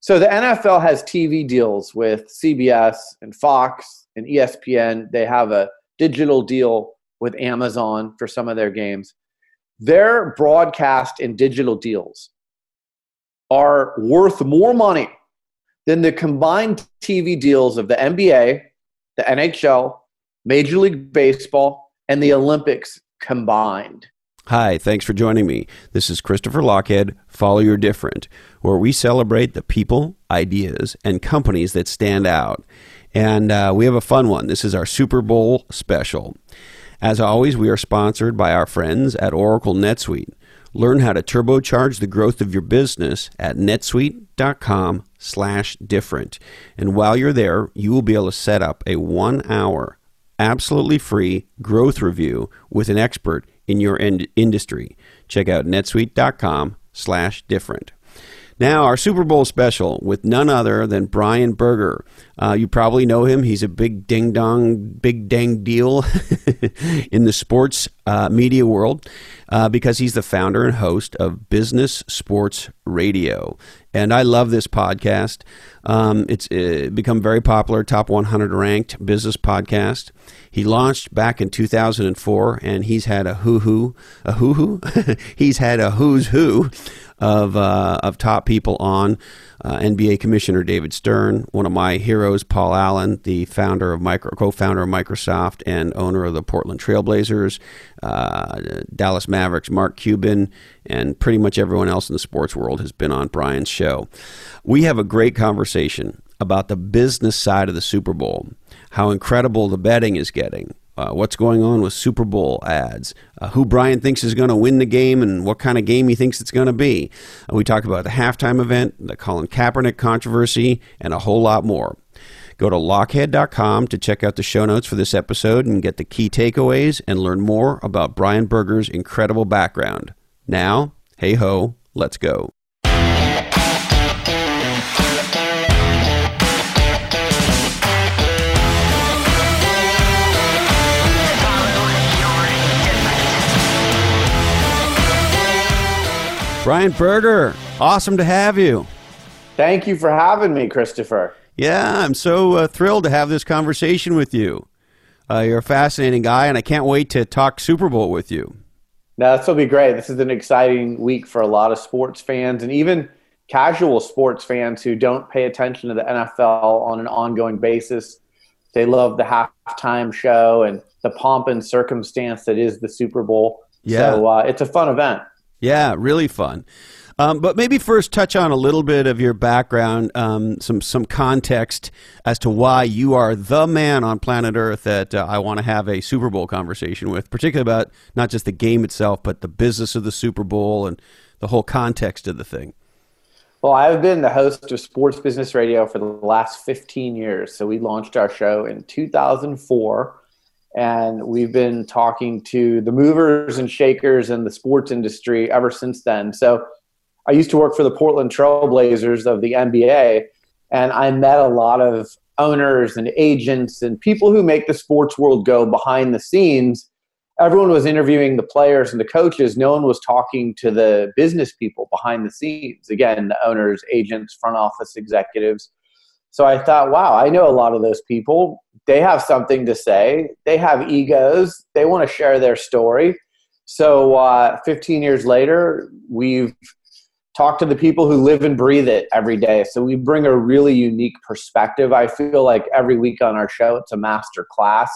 So the NFL has TV deals with CBS and Fox and ESPN. They have a digital deal with Amazon for some of their games. Their broadcast and digital deals are worth more money than the combined TV deals of the NBA, the NHL, Major League Baseball, and the Olympics combined. Hi, thanks for joining me. This is Christopher Lochhead, Follow Your Different, where we celebrate the people, ideas, and companies that stand out. And uh, we have a fun one. This is our Super Bowl special. As always, we are sponsored by our friends at Oracle NetSuite. Learn how to turbocharge the growth of your business at netsuite.com slash different. And while you're there, you will be able to set up a one hour, absolutely free growth review with an expert in your in- industry. Check out netsuite.com slash different. Now, our Super Bowl special with none other than Brian Berger. Uh, you probably know him. He's a big ding dong, big dang deal in the sports uh, media world uh, because he's the founder and host of Business Sports Radio. And I love this podcast. Um, it's uh, become very popular, top 100 ranked business podcast. He launched back in 2004, and he's had a hoo hoo, a hoo hoo. he's had a who's who of uh, of top people on. Uh, NBA Commissioner David Stern, one of my heroes, Paul Allen, the founder of micro, co-founder of Microsoft and owner of the Portland Trailblazers, uh, Dallas Mavericks, Mark Cuban, and pretty much everyone else in the sports world has been on Brian's show. We have a great conversation about the business side of the Super Bowl, how incredible the betting is getting, uh, what's going on with Super Bowl ads, uh, who Brian thinks is going to win the game, and what kind of game he thinks it's going to be. Uh, we talk about the halftime event, the Colin Kaepernick controversy, and a whole lot more. Go to lochhead.com to check out the show notes for this episode and get the key takeaways and learn more about Brian Berger's incredible background. Now, hey ho, let's go. Brian Berger, awesome to have you. Thank you for having me, Christopher. Yeah, I'm so uh, thrilled to have this conversation with you. Uh, you're a fascinating guy, and I can't wait to talk Super Bowl with you. Now, this will be great. This is an exciting week for a lot of sports fans and even casual sports fans who don't pay attention to the NFL on an ongoing basis. They love the halftime show and the pomp and circumstance that is the Super Bowl. Yeah. So uh, it's a fun event. Yeah, really fun. Um, but maybe first touch on a little bit of your background, um, some some context as to why you are the man on planet Earth that uh, I want to have a Super Bowl conversation with, particularly about not just the game itself, but the business of the Super Bowl and the whole context of the thing. Well, I've been the host of Sports Business Radio for the last 15 years. So we launched our show in 2004 and we've been talking to the movers and shakers in the sports industry ever since then. So I used to work for the Portland Trailblazers of the NBA, and I met a lot of owners and agents and people who make the sports world go behind the scenes. Everyone was interviewing the players and the coaches. No one was talking to the business people behind the scenes. Again, the owners, agents, front office executives. So I thought, wow, I know a lot of those people. They have something to say. They have egos. They want to share their story. So uh, 15 years later, we've talked to the people who live and breathe it every day. So we bring a really unique perspective. I feel like every week on our show, it's a master class.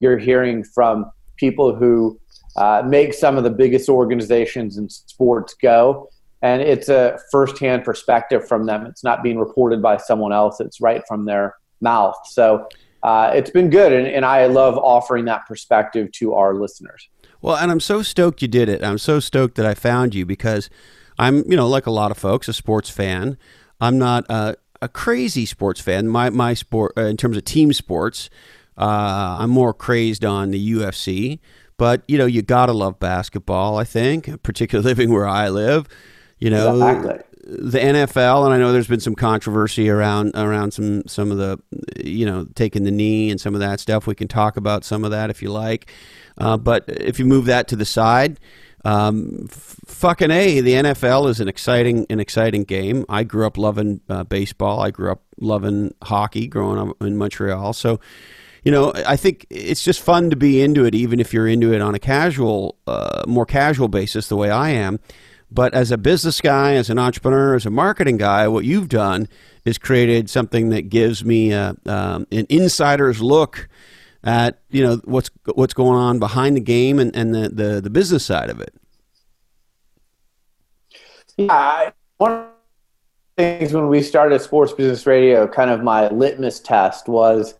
You're hearing from people who uh, make some of the biggest organizations in sports go and it's a firsthand perspective from them. It's not being reported by someone else. It's right from their mouth. So uh, it's been good, and, and I love offering that perspective to our listeners. Well, and I'm so stoked you did it. I'm so stoked that I found you because I'm, you know, like a lot of folks, a sports fan. I'm not a, a crazy sports fan. My my sport uh, in terms of team sports, uh, I'm more crazed on the UFC. But you know, you gotta love basketball. I think, particularly living where I live. You know, exactly. The NFL, and I know there's been some controversy around around some some of the, you know, taking the knee and some of that stuff. We can talk about some of that if you like. Uh, but if you move that to the side, Um, f- fucking a, the NFL is an exciting, an exciting game. I grew up loving uh, baseball. I grew up loving hockey, growing up in Montreal. So, you know, I think it's just fun to be into it, even if you're into it on a casual, uh, more casual basis, the way I am. But as a business guy, as an entrepreneur, as a marketing guy, what you've done is created something that gives me a, um, an insider's look at you know what's what's going on behind the game and, and the, the, the business side of it. Yeah, one of the things when we started Sports Business Radio, kind of my litmus test was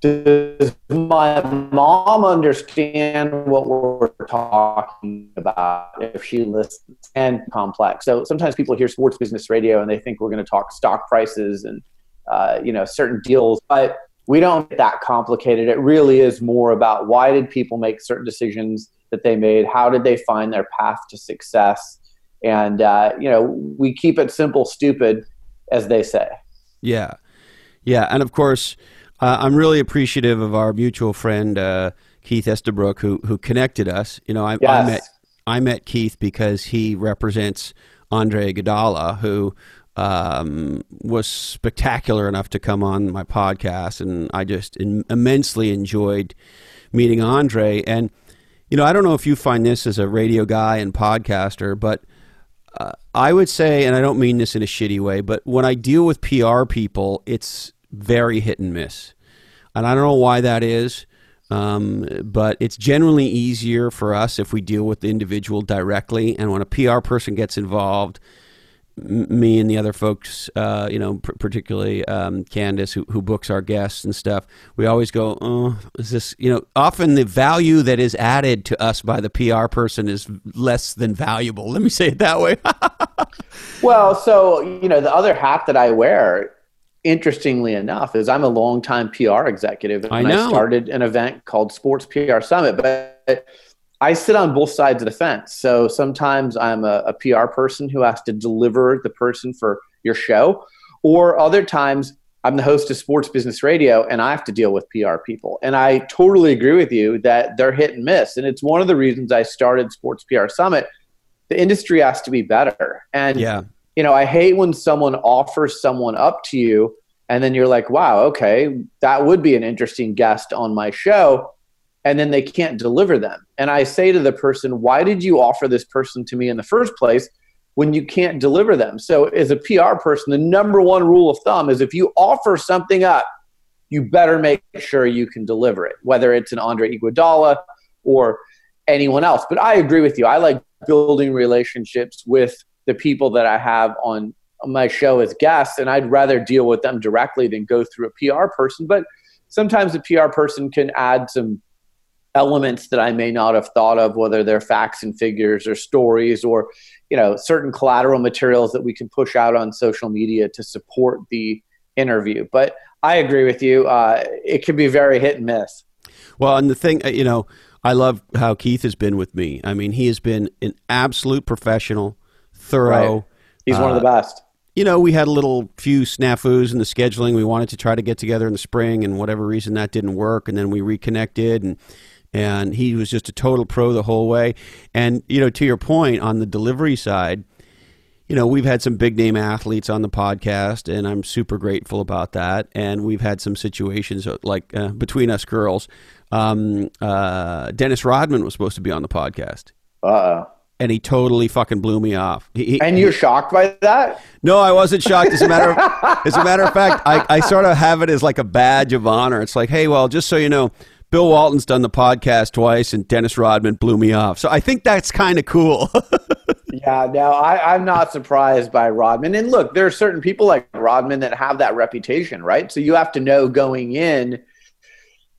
does my mom understand what we're talking about if she listens? And complex. So sometimes people hear sports business radio and they think we're going to talk stock prices and uh, you know certain deals but we don't get that complicated. It really is more about why did people make certain decisions that they made? How did they find their path to success? And uh, you know we keep it simple stupid as they say. Yeah. Yeah and of course uh, I'm really appreciative of our mutual friend uh, Keith Estabrook who who connected us. You know, I, yes. I, met I met Keith because he represents Andre Iguodala, who um, was spectacular enough to come on my podcast, and I just in, immensely enjoyed meeting Andre. And you know, I don't know if you find this as a radio guy and podcaster, but uh, I would say, and I don't mean this in a shitty way, but when I deal with PR people, it's very hit and miss. And I don't know why that is, um, but it's generally easier for us if we deal with the individual directly. And when a PR person gets involved, me and the other folks, uh, you know, particularly um, Candace, who, who books our guests and stuff, we always go, oh, is this, you know, often the value that is added to us by the PR person is less than valuable. Let me say it that way. well, so, you know, the other hat that I wear interestingly enough, is I'm a longtime PR executive, and I, I, started an event called Sports PR Summit. But I sit on both sides of the fence. So sometimes I'm a, a PR person who has to deliver the person for your show, or other times I'm the host of Sports Business Radio, and I have to deal with PR people. And I totally agree with you that they're hit and miss. And it's one of the reasons I started Sports PR Summit. The industry has to be better. And yeah you know, I hate when someone offers someone up to you and then you're like, wow, okay, that would be an interesting guest on my show. And then they can't deliver them. And I say to the person, why did you offer this person to me in the first place when you can't deliver them? So, as a PR person, the number one rule of thumb is if you offer something up, you better make sure you can deliver it, whether it's an Andre Iguodala or anyone else. But I agree with you. I like building relationships with the people that I have on my show as guests, and I'd rather deal with them directly than go through a PR person. But sometimes a PR person can add some elements that I may not have thought of, whether they're facts and figures or stories or you know certain collateral materials that we can push out on social media to support the interview. But I agree with you; uh, it can be very hit and miss. Well, and the thing, uh, you know, I love how Keith has been with me. I mean, he has been an absolute professional thorough. Right. He's uh, one of the uh, best. You know, we had a little few snafus in the scheduling. We wanted to try to get together in the spring, and whatever reason that didn't work. And then we reconnected, and and he was just a total pro the whole way. And you know, to your point on the delivery side, you know, we've had some big name athletes on the podcast, and I'm super grateful about that. And we've had some situations uh, like uh, between us girls. Um, uh, Dennis Rodman was supposed to be on the podcast. Uh and he totally fucking blew me off. He, and you're shocked by that? No, I wasn't shocked. As a matter of, as a matter of fact, I, I sort of have it as like a badge of honor. It's like, hey, well, just so you know, Bill Walton's done the podcast twice, and Dennis Rodman blew me off. So I think that's kind of cool. yeah, no, I, I'm not surprised by Rodman. And look, there are certain people like Rodman that have that reputation, right? So you have to know going in,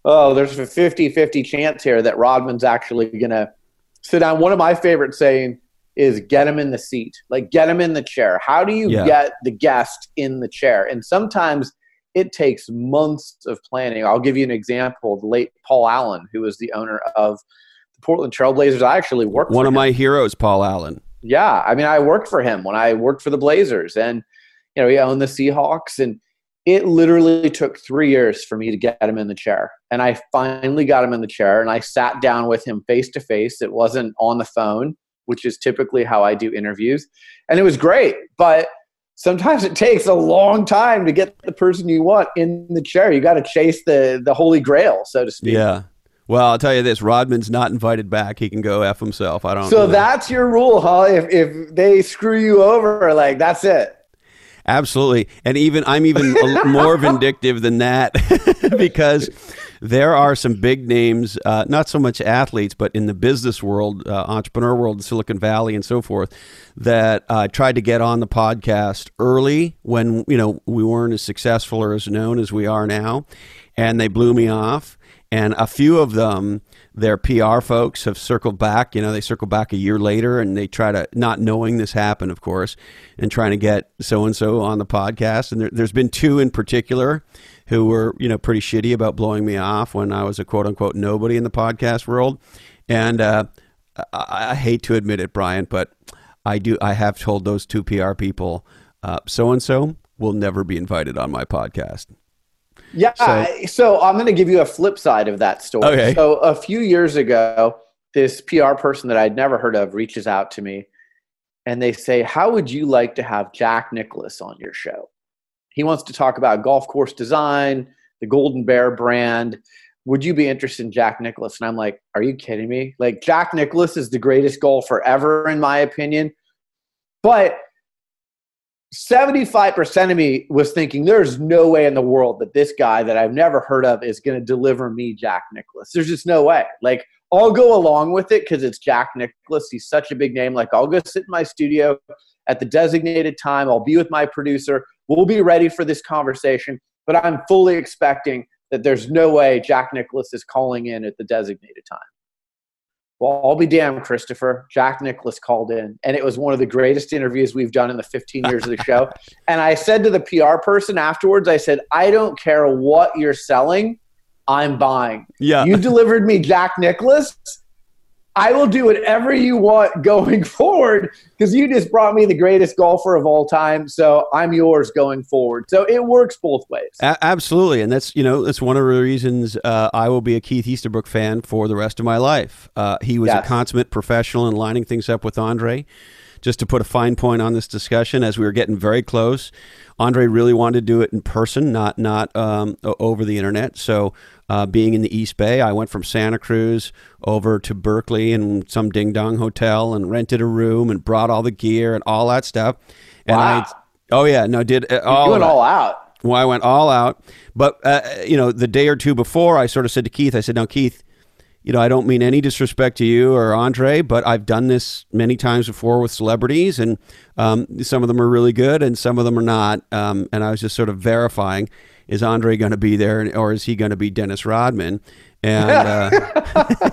oh, there's a 50 50 chance here that Rodman's actually going to sit down. One of my favorite saying is get him in the seat, like get him in the chair. How do you yeah. get the guest in the chair? And sometimes it takes months of planning. I'll give you an example. The late Paul Allen, who was the owner of the Portland Trailblazers, I actually worked. One of him. my heroes, Paul Allen. Yeah, I mean, I worked for him when I worked for the Blazers, and you know, he owned the Seahawks, and it literally took three years for me to get him in the chair. And I finally got him in the chair and I sat down with him face to face. It wasn't on the phone. which is typically how I do interviews. And it was great, but sometimes it takes a long time to get the person you want in the chair. You got to chase the the holy grail, so to speak. Yeah. Well, I'll tell you this: Rodman's not invited back. He can go f himself. I don't. Know. So that's your rule, huh? If if they screw you over, like that's it. Absolutely, and even I'm even more vindictive than that because there are some big names, uh, not so much athletes, but in the business world, uh, entrepreneur world, Silicon Valley, and so forth, that uh, tried to get on the podcast early when you know we weren't as successful or as known as we are now, and they blew me off. And a few of them, their PR folks have circled back. You know, they circle back a year later and they try to, not knowing this happened, of course, and trying to get so and so on the podcast. And there, has been two in particular who were, you know, pretty shitty about blowing me off when I was a quote unquote nobody in the podcast world. And uh, I, I, hate to admit it, Brian, but I do. I have told those two PR people, so and so will never be invited on my podcast. Yeah. So, so I'm going to give you a flip side of that story. Okay. So a few years ago, this PR person that I'd never heard of reaches out to me and they say, How would you like to have Jack Nicklaus on your show? He wants to talk about golf course design, the Golden Bear brand. Would you be interested in Jack Nicklaus? And I'm like, Are you kidding me? Like, Jack Nicklaus is the greatest golfer ever, in my opinion. But 75% of me was thinking there's no way in the world that this guy that I've never heard of is going to deliver me Jack Nicklaus. There's just no way. Like, I'll go along with it because it's Jack Nicklaus. He's such a big name. Like, I'll go sit in my studio at the designated time. I'll be with my producer. We'll be ready for this conversation. But I'm fully expecting that there's no way Jack Nicklaus is calling in at the designated time. Well, I'll be damned, Christopher. Jack Nicklaus called in, and it was one of the greatest interviews we've done in the 15 years of the show. and I said to the PR person afterwards, I said, I don't care what you're selling, I'm buying. Yeah. You delivered me Jack Nicklaus. I will do whatever you want going forward because you just brought me the greatest golfer of all time. So I'm yours going forward. So it works both ways. A- absolutely, and that's you know that's one of the reasons uh, I will be a Keith Estabrook fan for the rest of my life. Uh, he was yes. a consummate professional in lining things up with Andre. Just to put a fine point on this discussion, as we were getting very close, Andre really wanted to do it in person, not not um, over the internet. So uh, being in the East Bay. I went from Santa Cruz over to Berkeley in some ding dong hotel and rented a room and brought all the gear and all that stuff. And wow. I, oh yeah, no, did uh, all you went all out. Well, I went all out. But uh, you know, the day or two before, I sort of said to Keith, I said, "Now, Keith." You know, I don't mean any disrespect to you or Andre, but I've done this many times before with celebrities, and um, some of them are really good, and some of them are not. Um, and I was just sort of verifying is Andre going to be there, or is he going to be Dennis Rodman? And uh,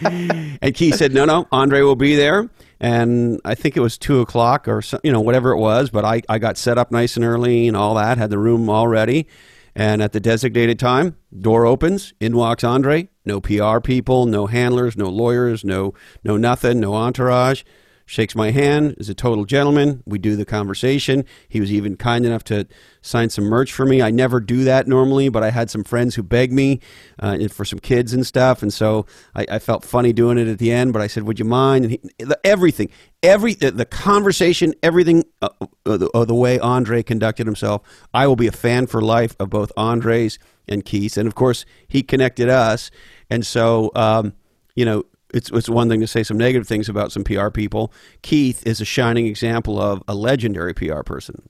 and Keith said, no, no, Andre will be there. And I think it was two o'clock or so, you know whatever it was, but I, I got set up nice and early and all that, had the room all ready. And at the designated time, door opens, in walks Andre. No PR people, no handlers, no lawyers, no no nothing, no entourage shakes my hand, is a total gentleman. We do the conversation. He was even kind enough to sign some merch for me. I never do that normally, but I had some friends who begged me uh, for some kids and stuff, and so I, I, felt funny doing it at the end. But I said, "Would you mind?" And he, everything, every the, the conversation, everything, uh, uh, the, uh, the way Andre conducted himself, I will be a fan for life of both Andres and Keith, and of course he connected us, and so. Um, you know, it's it's one thing to say some negative things about some PR people. Keith is a shining example of a legendary PR person.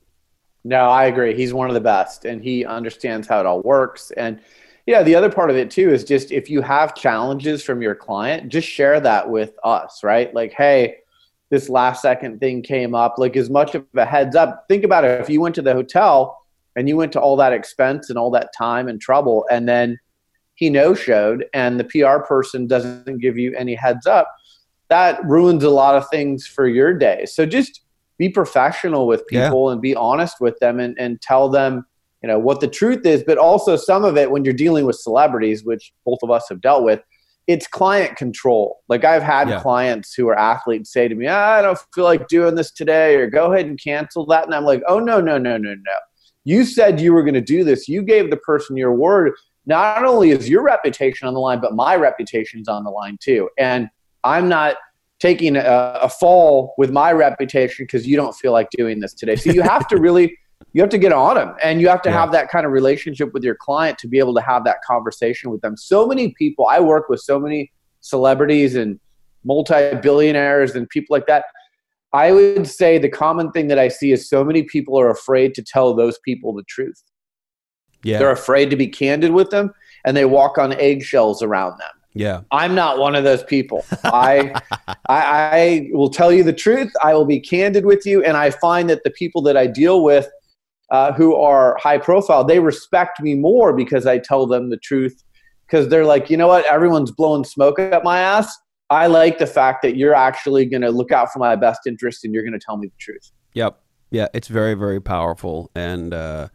No, I agree. He's one of the best, and he understands how it all works. And yeah, the other part of it too is just if you have challenges from your client, just share that with us, right? Like, hey, this last second thing came up. Like, as much of a heads up. Think about it. If you went to the hotel and you went to all that expense and all that time and trouble, and then he no showed and the PR person doesn't give you any heads up, that ruins a lot of things for your day. So just be professional with people yeah. and be honest with them and, and tell them, you know, what the truth is. But also some of it when you're dealing with celebrities, which both of us have dealt with, it's client control. Like I've had yeah. clients who are athletes say to me, ah, I don't feel like doing this today, or go ahead and cancel that. And I'm like, oh, no, no, no, no, no. You said you were going to do this. You gave the person your word not only is your reputation on the line, but my reputation's on the line too. And I'm not taking a, a fall with my reputation because you don't feel like doing this today. So you have to really you have to get on them and you have to yeah. have that kind of relationship with your client to be able to have that conversation with them. So many people, I work with so many celebrities and multi-billionaires and people like that. I would say the common thing that I see is so many people are afraid to tell those people the truth. Yeah. They're afraid to be candid with them and they walk on eggshells around them. Yeah. I'm not one of those people. I, I, I will tell you the truth. I will be candid with you. And I find that the people that I deal with uh, who are high profile, they respect me more because I tell them the truth. Because they're like, you know what? Everyone's blowing smoke up my ass. I like the fact that you're actually going to look out for my best interest and you're going to tell me the truth. Yep. Yeah. It's very, very powerful. And, uh,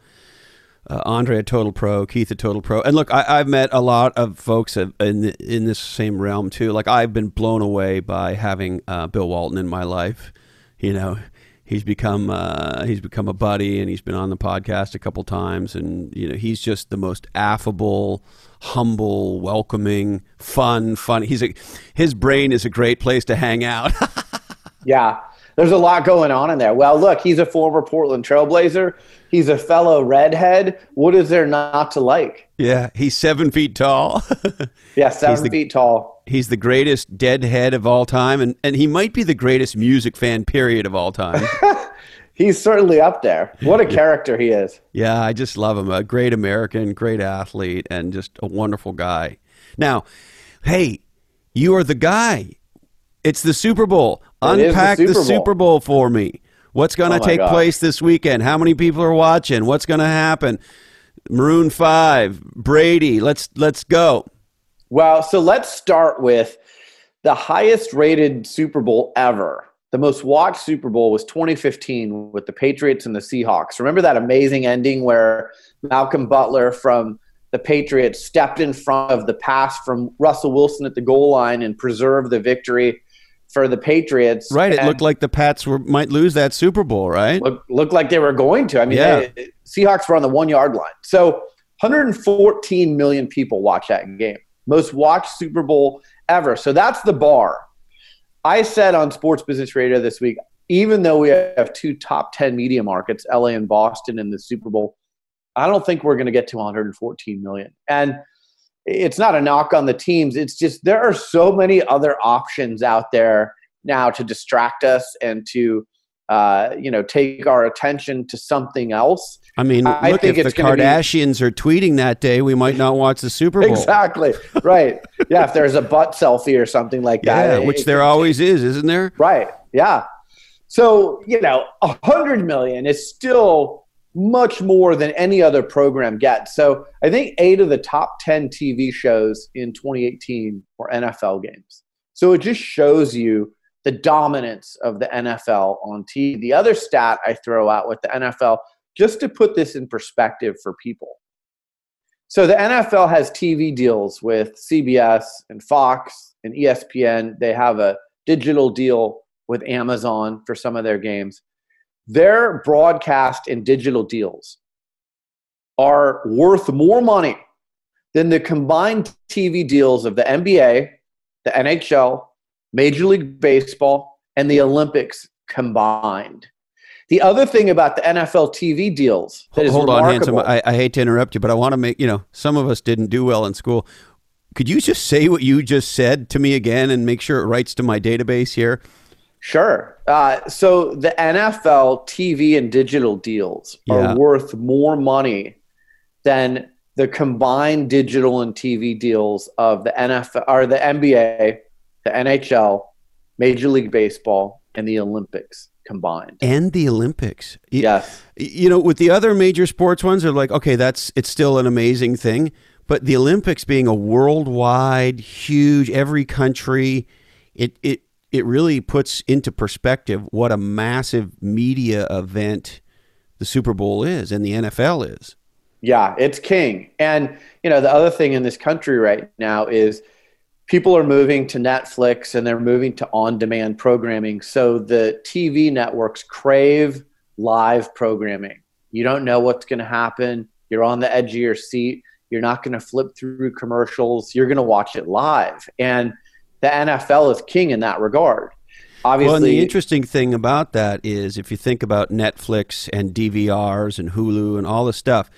uh, Andre a total pro, Keith a total pro, and look, I, have met a lot of folks in in this same realm too. Like I've been blown away by having uh, Bill Walton in my life. You know, he's become uh, he's become a buddy, and he's been on the podcast a couple times, and you know, he's just the most affable, humble, welcoming, fun, funny. He's a his brain is a great place to hang out. yeah, there's a lot going on in there. Well, look, he's a former Portland Trailblazer. He's a fellow redhead. What is there not to like? Yeah, he's seven feet tall. yeah, seven the, feet tall. He's the greatest deadhead of all time, and, and he might be the greatest music fan, period, of all time. he's certainly up there. What a character he is. Yeah, I just love him. A great American, great athlete, and just a wonderful guy. Now, hey, you are the guy. It's the Super Bowl. Unpack the Super, the Super Bowl for me. What's going to oh take God. place this weekend? How many people are watching? What's going to happen? Maroon 5, Brady. Let's let's go. Well, so let's start with the highest rated Super Bowl ever. The most watched Super Bowl was 2015 with the Patriots and the Seahawks. Remember that amazing ending where Malcolm Butler from the Patriots stepped in front of the pass from Russell Wilson at the goal line and preserved the victory for the Patriots. Right. It looked like the Pats were might lose that Super Bowl, right? Look, looked like they were going to. I mean, yeah. they, Seahawks were on the one yard line. So 114 million people watch that game. Most watched Super Bowl ever. So that's the bar. I said on Sports Business Radio this week, even though we have two top 10 media markets, LA and Boston, in the Super Bowl, I don't think we're going to get to 114 million. And it's not a knock on the teams. It's just there are so many other options out there now to distract us and to uh, you know take our attention to something else. I mean, I look, if the Kardashians be... are tweeting that day, we might not watch the Super Bowl. exactly right. yeah, if there's a butt selfie or something like that, yeah, which it, there it, always is, isn't there? Right. Yeah. So you know, a hundred million is still much more than any other program gets. So I think eight of the top 10 TV shows in 2018 were NFL games. So it just shows you the dominance of the NFL on TV. The other stat I throw out with the NFL, just to put this in perspective for people. So the NFL has TV deals with CBS and Fox and ESPN. They have a digital deal with Amazon for some of their games their broadcast and digital deals are worth more money than the combined TV deals of the NBA, the NHL, Major League Baseball, and the Olympics combined. The other thing about the NFL TV deals that hold on, handsome. I, I hate to interrupt you, but I want to make you know some of us didn't do well in school. Could you just say what you just said to me again and make sure it writes to my database here? Sure. Uh, so the NFL TV and digital deals yeah. are worth more money than the combined digital and TV deals of the NFL or the NBA, the NHL, Major League Baseball, and the Olympics combined. And the Olympics. Yes. You know, with the other major sports ones, are like, okay, that's it's still an amazing thing. But the Olympics being a worldwide, huge, every country, it it it really puts into perspective what a massive media event the Super Bowl is and the NFL is. Yeah, it's king. And you know, the other thing in this country right now is people are moving to Netflix and they're moving to on-demand programming. So the TV networks crave live programming. You don't know what's going to happen. You're on the edge of your seat. You're not going to flip through commercials. You're going to watch it live. And the NFL is king in that regard. Obviously, well, and the interesting thing about that is if you think about Netflix and DVRs and Hulu and all the stuff,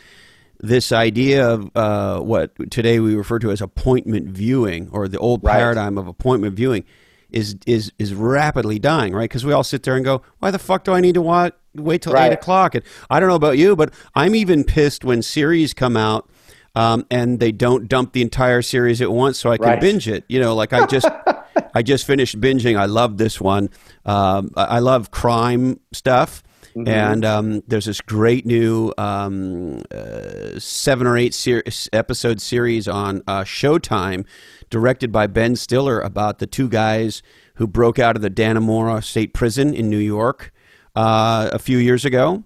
this idea of uh, what today we refer to as appointment viewing or the old right. paradigm of appointment viewing is is is rapidly dying, right? Because we all sit there and go, "Why the fuck do I need to watch, wait till right. eight o'clock?" And I don't know about you, but I'm even pissed when series come out um, and they don't dump the entire series at once, so I can right. binge it. You know, like I just I just finished binging. I love this one. Um, I love crime stuff. Mm-hmm. And um, there's this great new um, uh, seven or eight ser- episode series on uh, Showtime, directed by Ben Stiller, about the two guys who broke out of the Dannemora State Prison in New York uh, a few years ago.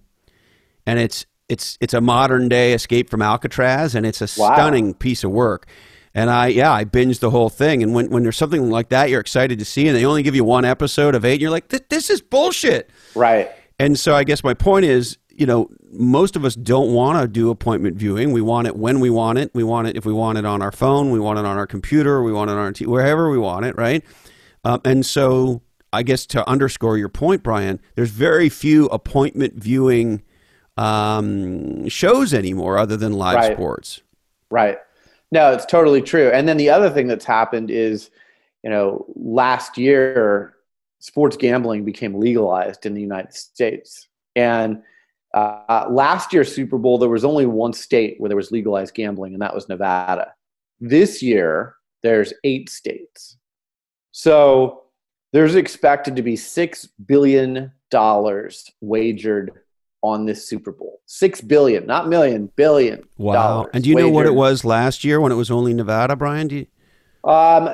And it's it's it's a modern day escape from Alcatraz, and it's a wow. stunning piece of work. And I, yeah, I binged the whole thing. And when, when there's something like that, you're excited to see, and they only give you one episode of eight, and you're like, this is bullshit. Right. And so I guess my point is, you know, most of us don't want to do appointment viewing. We want it when we want it. We want it if we want it on our phone, we want it on our computer, we want it on our t- wherever we want it, right? Um, and so I guess to underscore your point, Brian, there's very few appointment viewing um, shows anymore other than live right. sports. Right. No, it's totally true. And then the other thing that's happened is, you know, last year sports gambling became legalized in the United States. And uh, last year's Super Bowl, there was only one state where there was legalized gambling, and that was Nevada. This year, there's eight states. So there's expected to be $6 billion wagered on this Super Bowl. Six billion, not million, billion. Wow! And do you wagered. know what it was last year when it was only Nevada, Brian? Do you? Um,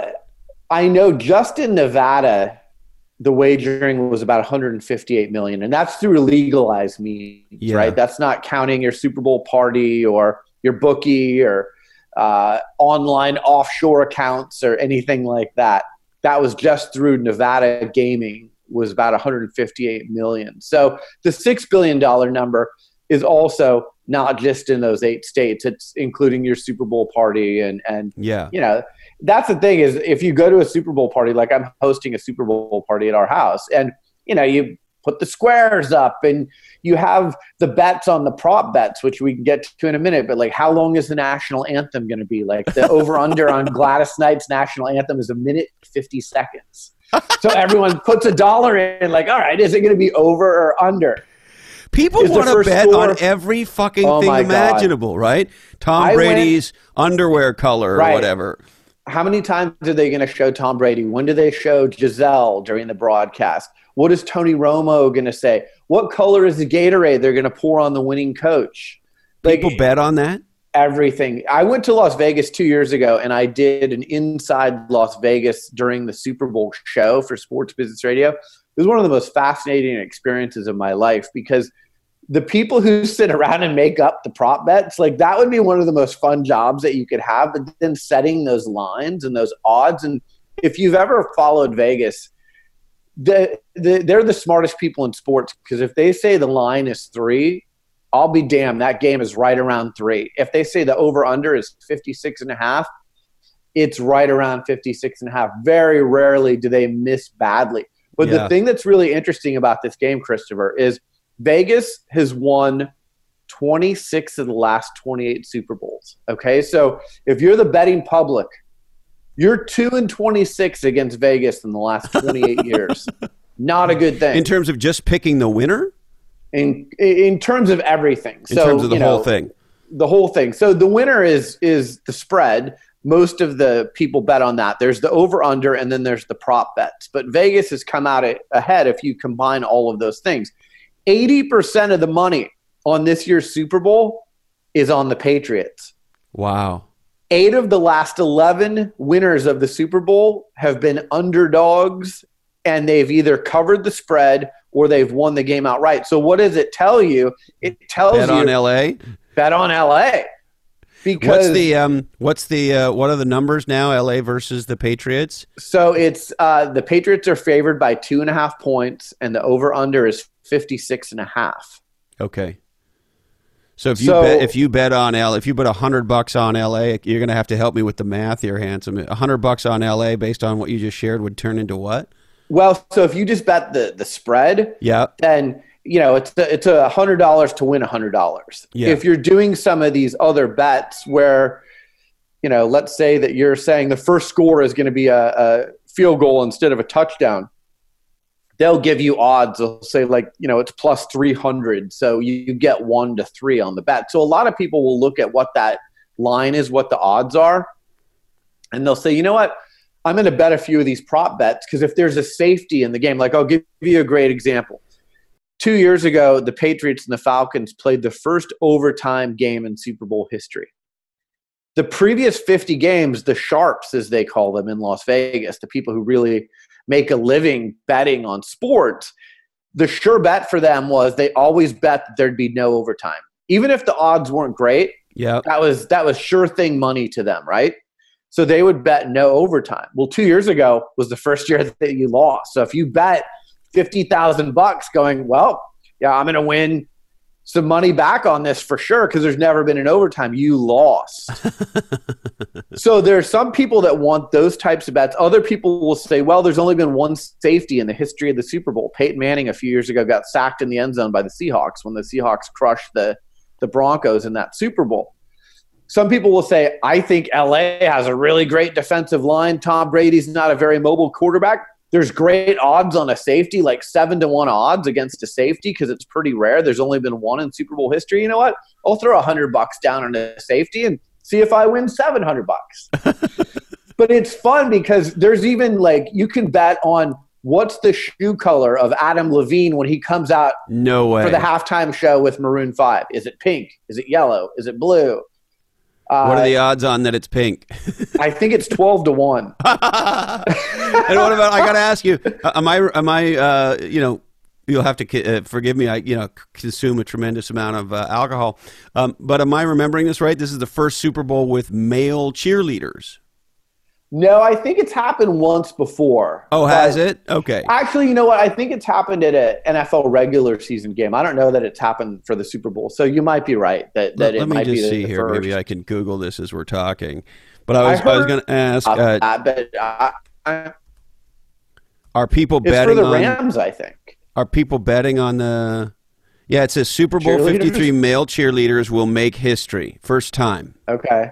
I know just in Nevada, the wagering was about 158 million, and that's through legalized means, yeah. right? That's not counting your Super Bowl party or your bookie or uh, online offshore accounts or anything like that. That was just through Nevada gaming was about 158 million. So the six billion dollar number is also not just in those eight states; it's including your Super Bowl party and and yeah, you know that's the thing is if you go to a Super Bowl party, like I'm hosting a Super Bowl party at our house, and you know you put the squares up and you have the bets on the prop bets which we can get to in a minute but like how long is the national anthem going to be? Like the over under on gladys knight's national anthem is a minute 50 seconds so everyone puts a dollar in, like, all right, is it going to be over or under? People want to bet score? on every fucking oh thing imaginable, God. right? Tom I Brady's went, underwear color right. or whatever. How many times are they going to show Tom Brady? When do they show Gisele during the broadcast? What is Tony Romo going to say? What color is the Gatorade they're going to pour on the winning coach? Like, People bet on that? Everything. I went to Las Vegas two years ago and I did an inside Las Vegas during the Super Bowl show for Sports Business Radio. It was one of the most fascinating experiences of my life because the people who sit around and make up the prop bets, like that would be one of the most fun jobs that you could have. But then setting those lines and those odds. And if you've ever followed Vegas, the, the, they're the smartest people in sports because if they say the line is three, I'll be damned. That game is right around three. If they say the over under is 56 and a half, it's right around 56 and a half. Very rarely do they miss badly. But yeah. the thing that's really interesting about this game, Christopher, is Vegas has won 26 of the last 28 Super Bowls. Okay. So if you're the betting public, you're 2 and 26 against Vegas in the last 28 years. Not a good thing. In terms of just picking the winner? In in terms of everything. In so, terms of the whole know, thing. The whole thing. So the winner is is the spread. Most of the people bet on that. There's the over under, and then there's the prop bets. But Vegas has come out ahead if you combine all of those things. Eighty percent of the money on this year's Super Bowl is on the Patriots. Wow. Eight of the last 11 winners of the Super Bowl have been underdogs, and they've either covered the spread or they've won the game outright. So what does it tell you? It tells bet you on LA. Bet on LA. Because what's the um what's the uh, what are the numbers now? LA versus the Patriots. So it's uh, the Patriots are favored by two and a half points, and the over under is 56 and a half. Okay. So if you so, bet if you bet on L if you put a hundred bucks on LA, you're going to have to help me with the math here, handsome. A hundred bucks on LA based on what you just shared would turn into what? Well, so if you just bet the the spread, yeah, then you know it's a, it's a hundred dollars to win a hundred dollars. Yeah. If you're doing some of these other bets where, you know, let's say that you're saying the first score is going to be a, a field goal instead of a touchdown, they'll give you odds. They'll say like you know it's plus three hundred, so you, you get one to three on the bet. So a lot of people will look at what that line is, what the odds are, and they'll say, you know what I'm going to bet a few of these prop bets because if there's a safety in the game, like I'll give you a great example. Two years ago, the Patriots and the Falcons played the first overtime game in Super Bowl history. The previous 50 games, the sharps, as they call them in Las Vegas, the people who really make a living betting on sports, the sure bet for them was they always bet that there'd be no overtime. Even if the odds weren't great, yeah, that was that was sure thing money to them, right? So they would bet no overtime. Well, two years ago was the first year that you lost. So if you bet fifty thousand bucks, going well, yeah, I'm going to win some money back on this for sure because there's never been an overtime. You lost. so there's some people that want those types of bets. Other people will say, well, there's only been one safety in the history of the Super Bowl. Peyton Manning a few years ago got sacked in the end zone by the Seahawks when the Seahawks crushed the the Broncos in that Super Bowl. Some people will say, I think LA has a really great defensive line. Tom Brady's not a very mobile quarterback. There's great odds on a safety, like seven to one odds against a safety because it's pretty rare. There's only been one in Super Bowl history. You know what? I'll throw a hundred bucks down on a safety and see if I win seven hundred bucks. but it's fun because there's even like you can bet on what's the shoe color of Adam Levine when he comes out no way. for the halftime show with Maroon 5? Is it pink? Is it yellow? Is it blue? Uh, what are the odds on that it's pink? I think it's twelve to one. and what about? I got to ask you: uh, Am I? Am I? Uh, you know, you'll have to uh, forgive me. I you know consume a tremendous amount of uh, alcohol, um, but am I remembering this right? This is the first Super Bowl with male cheerleaders. No, I think it's happened once before. Oh, has it? Okay. Actually, you know what? I think it's happened at an NFL regular season game. I don't know that it's happened for the Super Bowl. So you might be right that, that let, it let might me just see the here. Maybe I can Google this as we're talking. But I was I, I was going to ask. Uh, that, but I, are people it's betting for the on, Rams? I think. Are people betting on the? Yeah, it says Super Bowl Fifty Three male cheerleaders will make history first time. Okay.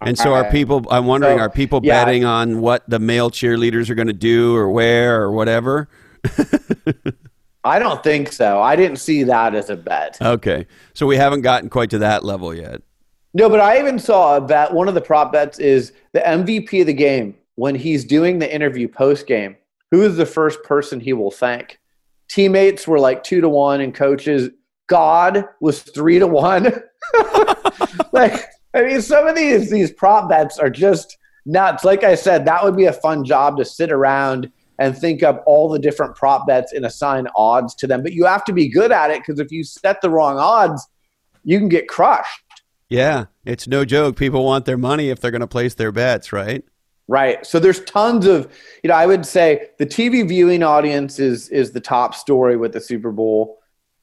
And so, are people? I'm wondering, so, are people yeah. betting on what the male cheerleaders are going to do or wear or whatever? I don't think so. I didn't see that as a bet. Okay, so we haven't gotten quite to that level yet. No, but I even saw a bet. One of the prop bets is the MVP of the game when he's doing the interview post game. Who is the first person he will thank? Teammates were like two to one, and coaches. God was three to one. like I mean, some of these these prop bets are just nuts. Like I said, that would be a fun job to sit around and think up all the different prop bets and assign odds to them. But you have to be good at it because if you set the wrong odds, you can get crushed. Yeah, it's no joke. People want their money if they're going to place their bets, right? Right. So there's tons of, you know, I would say the TV viewing audience is is the top story with the Super Bowl.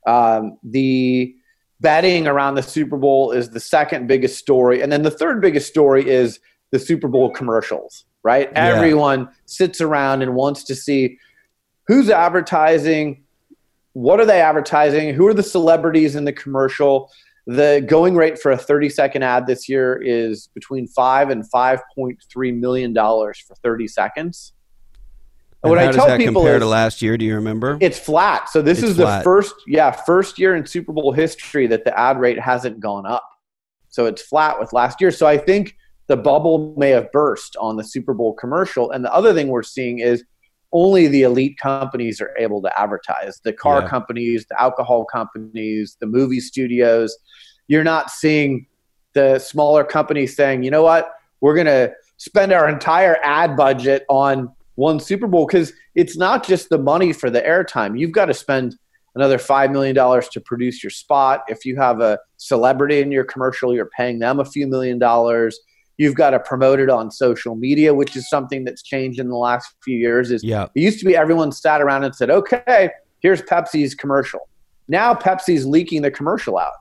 Um, the betting around the Super Bowl is the second biggest story. And then the third biggest story is the Super Bowl commercials, right? Yeah. Everyone sits around and wants to see who's advertising, what are they advertising, who are the celebrities in the commercial. The going rate for a 30 second ad this year is between 5 and 5.3 million dollars for 30 seconds. And what how I does tell that people compare is, to last year? Do you remember? It's flat. So this it's is flat. the first, yeah, first year in Super Bowl history that the ad rate hasn't gone up. So it's flat with last year. So I think the bubble may have burst on the Super Bowl commercial. And the other thing we're seeing is only the elite companies are able to advertise. The car yeah. companies, the alcohol companies, the movie studios. You're not seeing the smaller companies saying, you know what, we're going to spend our entire ad budget on one Super Bowl because it's not just the money for the airtime. You've got to spend another $5 million to produce your spot. If you have a celebrity in your commercial, you're paying them a few million dollars. You've got to promote it on social media, which is something that's changed in the last few years. Is yeah. it used to be everyone sat around and said, "Okay, here's Pepsi's commercial." Now Pepsi's leaking the commercial out.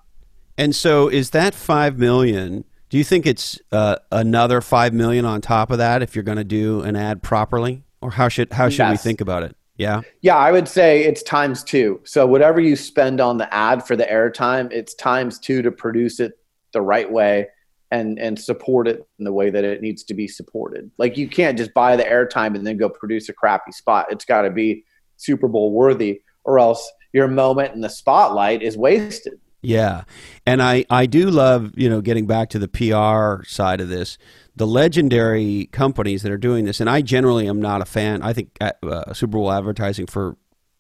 And so, is that five million? Do you think it's uh, another five million on top of that if you're going to do an ad properly, or how should how should yes. we think about it? Yeah. Yeah, I would say it's times two. So whatever you spend on the ad for the airtime, it's times two to produce it the right way and and support it in the way that it needs to be supported. Like you can't just buy the airtime and then go produce a crappy spot. It's got to be Super Bowl worthy, or else your moment in the spotlight is wasted. Yeah, and I I do love you know getting back to the PR side of this the legendary companies that are doing this, and I generally am not a fan. I think uh, uh Super Bowl advertising for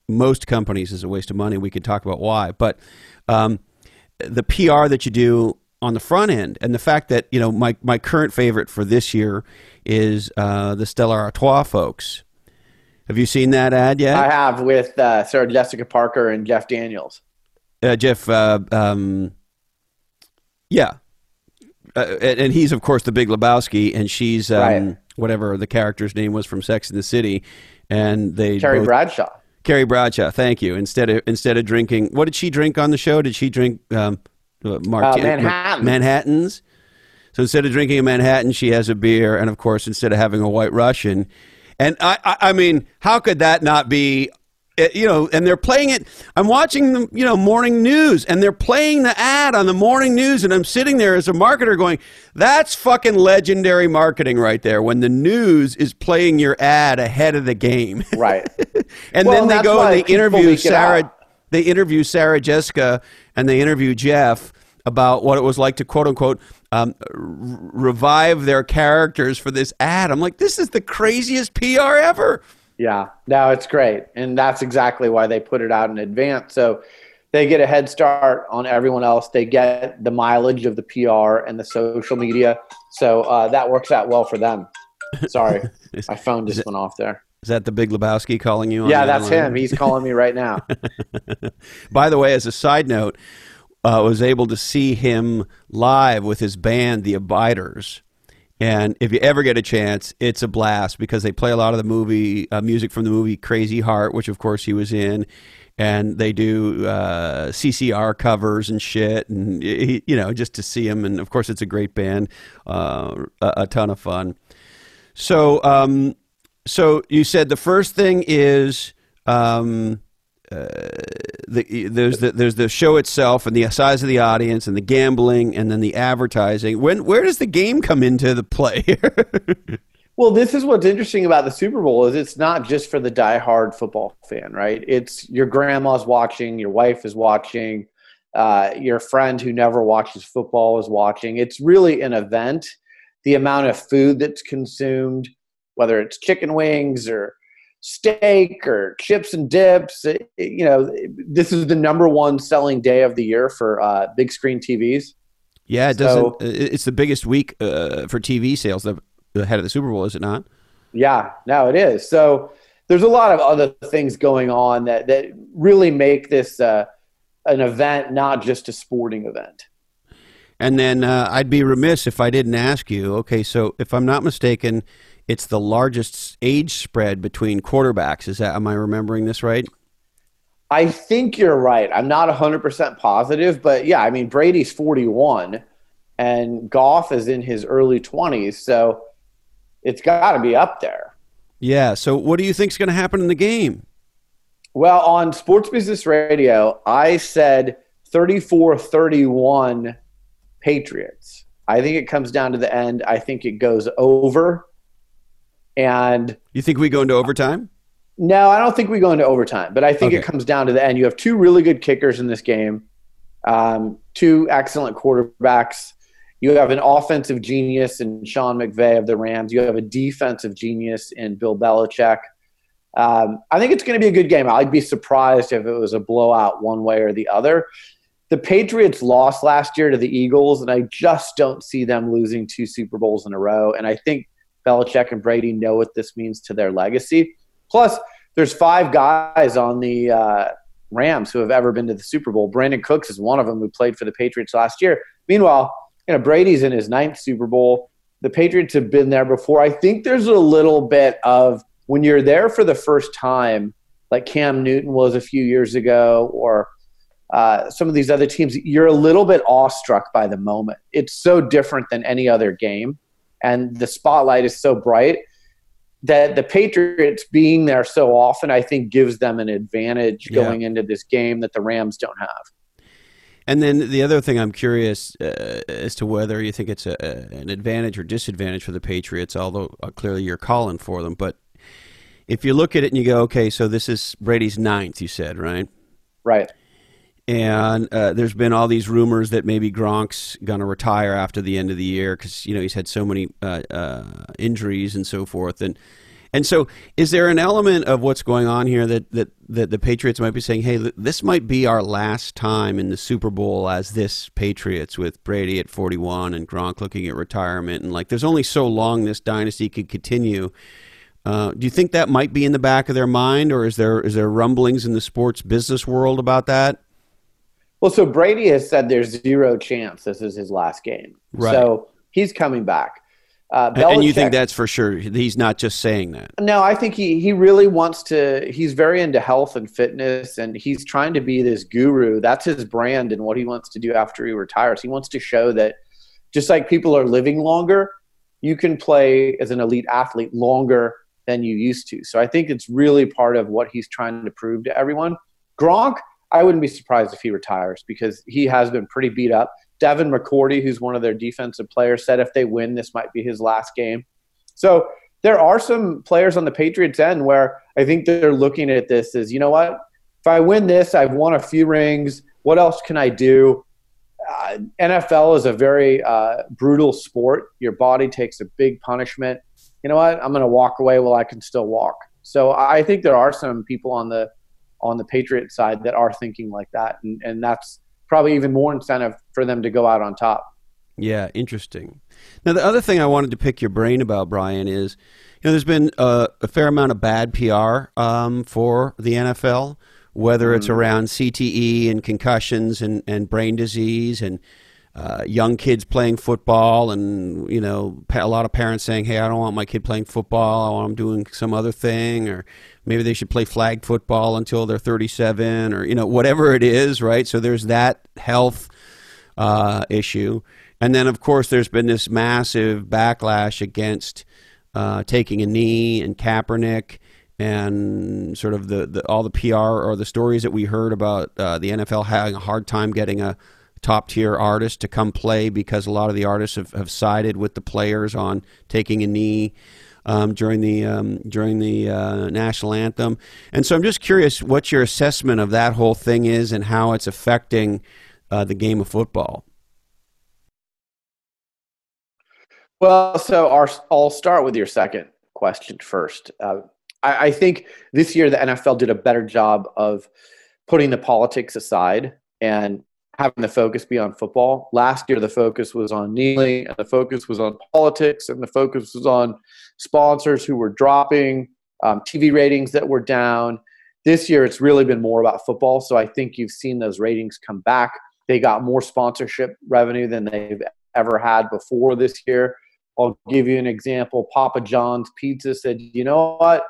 most companies is a waste of money. We could talk about why, but um, the PR that you do on the front end, and the fact that you know my my current favorite for this year is uh, the Stella Artois folks. Have you seen that ad yet? I have with uh, Sarah Jessica Parker and Jeff Daniels. Uh, Jeff, uh, um, yeah, uh, and he's of course the Big Lebowski, and she's um, right. whatever the character's name was from Sex in the City, and they Carrie both, Bradshaw. Carrie Bradshaw, thank you. Instead of instead of drinking, what did she drink on the show? Did she drink um, uh, uh, Manhattan. Manhattans? So instead of drinking a Manhattan, she has a beer, and of course, instead of having a White Russian, and I, I, I mean, how could that not be you know, and they're playing it. I'm watching the, you know, morning news, and they're playing the ad on the morning news, and I'm sitting there as a marketer going, "That's fucking legendary marketing right there." When the news is playing your ad ahead of the game, right? and well, then they go and they interview Sarah. They interview Sarah Jessica, and they interview Jeff about what it was like to quote unquote um, r- revive their characters for this ad. I'm like, this is the craziest PR ever. Yeah, no, it's great. And that's exactly why they put it out in advance. So they get a head start on everyone else. They get the mileage of the PR and the social media. So uh, that works out well for them. Sorry, my phone just went off there. Is that the Big Lebowski calling you? yeah, that's line? him. He's calling me right now. By the way, as a side note, I uh, was able to see him live with his band, the Abiders, and if you ever get a chance, it's a blast because they play a lot of the movie uh, music from the movie Crazy Heart, which of course he was in, and they do uh, CCR covers and shit, and you know just to see him, and of course it's a great band, uh, a, ton of fun. So, um, so you said the first thing is. Um, the, there's the there's the show itself and the size of the audience and the gambling and then the advertising. When where does the game come into the play? well, this is what's interesting about the Super Bowl is it's not just for the die-hard football fan, right? It's your grandma's watching, your wife is watching, uh, your friend who never watches football is watching. It's really an event. The amount of food that's consumed, whether it's chicken wings or steak or chips and dips. You know, this is the number one selling day of the year for uh, big screen TVs. Yeah, it doesn't. it's the biggest week uh, for TV sales ahead of the Super Bowl, is it not? Yeah, no, it is. So there's a lot of other things going on that that really make this uh, an event, not just a sporting event. And then uh, I'd be remiss if I didn't ask you. Okay, so if I'm not mistaken, it's the largest age spread between quarterbacks. Is that am I remembering this right? I think you're right. I'm not 100% positive, but yeah, I mean Brady's 41 and Goff is in his early 20s, so it's got to be up there. Yeah, so what do you think is going to happen in the game? Well, on Sports Business Radio, I said 34-31 Patriots. I think it comes down to the end. I think it goes over and you think we go into overtime? No, I don't think we go into overtime, but I think okay. it comes down to the end. You have two really good kickers in this game, um, two excellent quarterbacks. You have an offensive genius in Sean McVay of the Rams. You have a defensive genius in Bill Belichick. Um, I think it's going to be a good game. I'd be surprised if it was a blowout one way or the other. The Patriots lost last year to the Eagles, and I just don't see them losing two Super Bowls in a row. And I think Belichick and Brady know what this means to their legacy. Plus, there's five guys on the uh, Rams who have ever been to the Super Bowl. Brandin Cooks is one of them who played for the Patriots last year. Meanwhile, you know Brady's in his ninth Super Bowl. The Patriots have been there before. I think there's a little bit of when you're there for the first time, like Cam Newton was a few years ago, or uh, some of these other teams, you're a little bit awestruck by the moment. It's so different than any other game, and the spotlight is so bright that the Patriots being there so often, I think, gives them an advantage going into this game that the Rams don't have. And then the other thing I'm curious uh, as to whether you think it's a, a, an advantage or disadvantage for the Patriots, although uh, clearly you're calling for them. But if you look at it and you go, okay, so this is Brady's ninth, you said, right? Right. And uh, there's been all these rumors that maybe Gronk's going to retire after the end of the year because you know he's had so many uh, uh, injuries and so forth. And and so, is there an element of what's going on here that, that, that the Patriots might be saying, hey, this might be our last time in the Super Bowl as this Patriots with Brady at 41 and Gronk looking at retirement? And like, there's only so long this dynasty could continue. Uh, do you think that might be in the back of their mind, or is there is there rumblings in the sports business world about that? Well, so Brady has said there's zero chance this is his last game. Right. So he's coming back. Uh, and you think that's for sure? He's not just saying that. No, I think he he really wants to. He's very into health and fitness, and he's trying to be this guru. That's his brand and what he wants to do after he retires. He wants to show that just like people are living longer, you can play as an elite athlete longer than you used to. So I think it's really part of what he's trying to prove to everyone. Gronk, I wouldn't be surprised if he retires because he has been pretty beat up. Devin McCourty, who's one of their defensive players, said if they win, this might be his last game. So there are some players on the Patriots end where I think they're looking at this as, you know what? If I win this, I've won a few rings. What else can I do? Uh, NFL is a very uh, brutal sport. Your body takes a big punishment. You know what? I'm going to walk away while I can still walk. So I think there are some people on the on the Patriot side that are thinking like that, and, and that's probably even more incentive for them to go out on top. Yeah, interesting. Now, the other thing I wanted to pick your brain about, Brian, is you know there's been a, a fair amount of bad PR um, for the NFL, whether mm-hmm. it's around CTE and concussions and, and brain disease and uh, young kids playing football, and you know a lot of parents saying, "Hey, I don't want my kid playing football. I want them doing some other thing," or maybe they should play flag football until they're 37 or you know whatever it is right? So there's that health uh, issue. And then of course there's been this massive backlash against uh, taking a knee and Kaepernick and sort of the, the all the PR or the stories that we heard about uh, the NFL having a hard time getting a top tier artist to come play because a lot of the artists have, have sided with the players on taking a knee um, during the um, during the uh, national anthem. And so I'm just curious what your assessment of that whole thing is and how it's affecting uh, the game of football. Well, so our, I'll start with your second question first. Uh, I, I think this year the NFL did a better job of putting the politics aside and having the focus be on football. Last year, the focus was on kneeling, and the focus was on politics, and the focus was on sponsors who were dropping, um, TV ratings that were down. This year, it's really been more about football. So I think you've seen those ratings come back. They got more sponsorship revenue than they've ever had before this year. I'll give you an example. Papa John's Pizza said, you know what?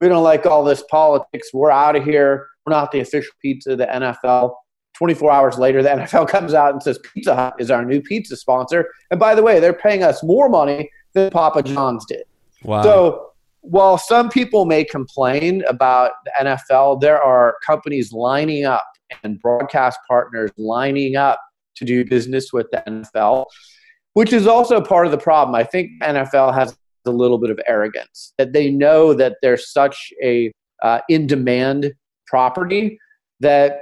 We don't like all this politics. We're out of here. We're not the official pizza of the NFL. 24 hours later, the NFL comes out and says Pizza Hut is our new pizza sponsor. And by the way, they're paying us more money than Papa John's did. Wow. So while some people may complain about the NFL, there are companies lining up and broadcast partners lining up to do business with the NFL, which is also part of the problem. I think NFL has a little bit of arrogance that they know that they're such a uh, in demand property that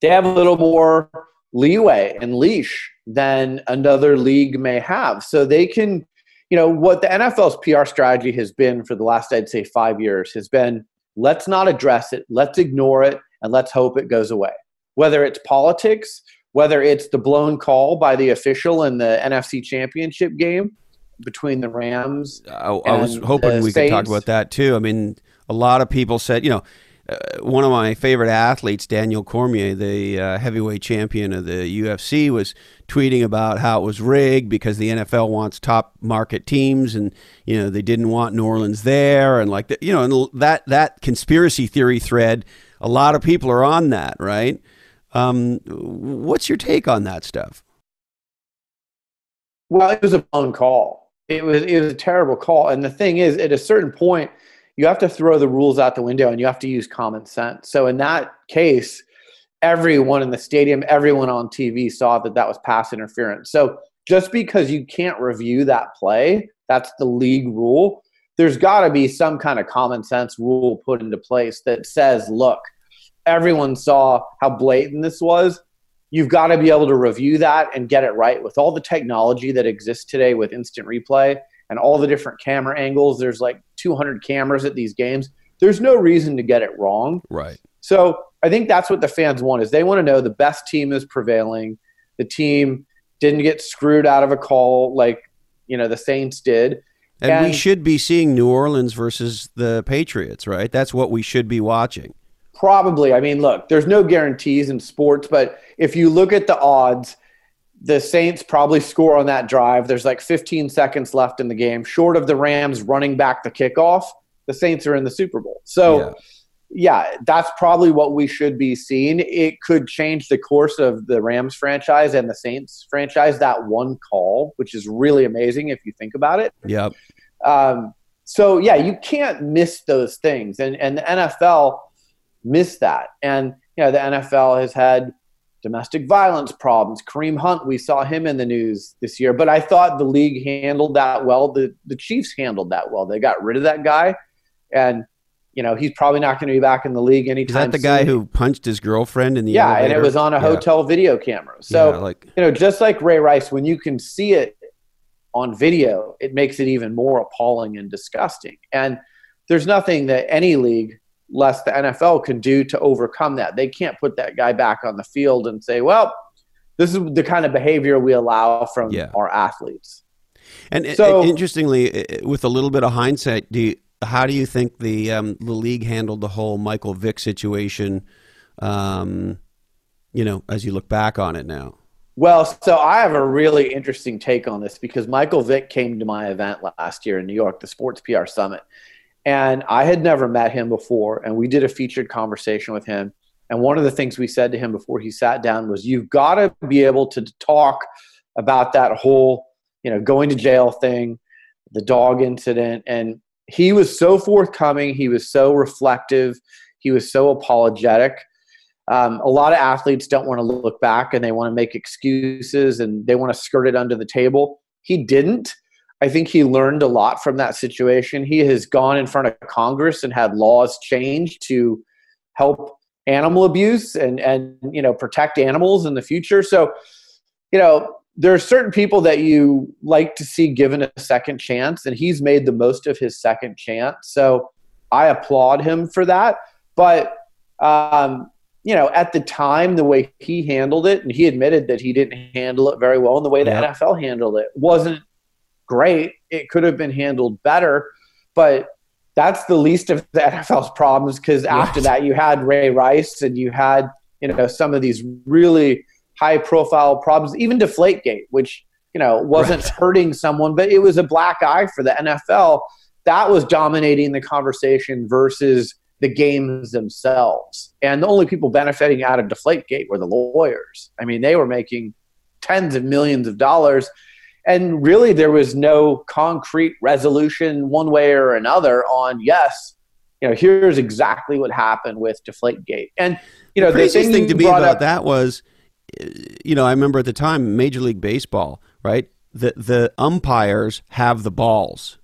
they have a little more leeway and leash than another league may have. So they can, you know, what the NFL's PR strategy has been for the last, I'd say, five years has been let's not address it, let's ignore it, and let's hope it goes away. Whether it's politics, whether it's the blown call by the official in the NFC championship game between the Rams. I, I was hoping we Saints. could talk about that too. I mean, a lot of people said, you know, uh, one of my favorite athletes, Daniel Cormier, the uh, heavyweight champion of the UFC, was tweeting about how it was rigged because the NFL wants top market teams, and you know they didn't want New Orleans there, and like the, you know, that that conspiracy theory thread, a lot of people are on that, right? Um, what's your take on that stuff? Well, it was a blown call. It was it was a terrible call. And the thing is, at a certain point, you have to throw the rules out the window and you have to use common sense. So in that case, everyone in the stadium, everyone on TV saw that that was pass interference. So just because you can't review that play, that's the league rule. There's got to be some kind of common sense rule put into place that says, look, everyone saw how blatant this was. You've got to be able to review that and get it right with all the technology that exists today with instant replay and all the different camera angles. There's like 200 cameras at these games. There's no reason to get it wrong. Right. So I think that's what the fans want is they want to know the best team is prevailing. The team didn't get screwed out of a call like you know the Saints did. And, and we should be seeing New Orleans versus the Patriots, right? That's what we should be watching. Probably. I mean, look, there's no guarantees in sports, but if you look at the odds, the Saints probably score on that drive. There's like 15 seconds left in the game, short of the Rams running back the kickoff. The Saints are in the Super Bowl. So. Yeah yeah, that's probably what we should be seeing. It could change the course of the Rams franchise and the Saints franchise. That one call, which is really amazing if you think about it. Yep. Um, so yeah, you can't miss those things, and and the NFL missed that. And you know, the NFL has had domestic violence problems. Kareem Hunt, we saw him in the news this year, but I thought the league handled that well. The the Chiefs handled that well. They got rid of that guy, and you know, he's probably not going to be back in the league anytime. Is that the soon. guy who punched his girlfriend in the yeah, elevator? and it was on a hotel yeah. video camera. So yeah, like, you know, just like Ray Rice, when you can see it on video, it makes it even more appalling and disgusting. And there's nothing that any league, less the NFL, can do to overcome that. They can't put that guy back on the field and say, "Well, this is the kind of behavior we allow from yeah. our athletes." And so, interestingly, with a little bit of hindsight, do you, how do you think the um, the league handled the whole Michael Vick situation? Um, you know, as you look back on it now. Well, so I have a really interesting take on this because Michael Vick came to my event last year in New York, the Sports PR Summit, and I had never met him before, and we did a featured conversation with him. And one of the things we said to him before he sat down was, "You've got to be able to talk about that whole, you know, going to jail thing, the dog incident, and he was so forthcoming. He was so reflective. He was so apologetic. Um, a lot of athletes don't want to look back and they want to make excuses and they want to skirt it under the table. He didn't. I think he learned a lot from that situation. He has gone in front of Congress and had laws changed to help animal abuse and and you know protect animals in the future. So, you know, there are certain people that you like to see given a second chance, and he's made the most of his second chance. So I applaud him for that. But um, you know, at the time, the way he handled it, and he admitted that he didn't handle it very well, and the way the yeah. NFL handled it wasn't great. It could have been handled better, but that's the least of the NFL's problems because after that, you had Ray Rice and you had you know some of these really high profile problems, even Deflategate, which you know wasn't right. hurting someone, but it was a black eye for the NFL. That was dominating the conversation versus the games themselves. And the only people benefiting out of Deflategate were the lawyers. I mean, they were making tens of millions of dollars. And really, there was no concrete resolution one way or another on, yes, you know, here's exactly what happened with Deflategate. And, you know, the craziest thing, thing to me about up, that was eh, you know, I remember at the time, Major League Baseball, right? The the umpires have the balls,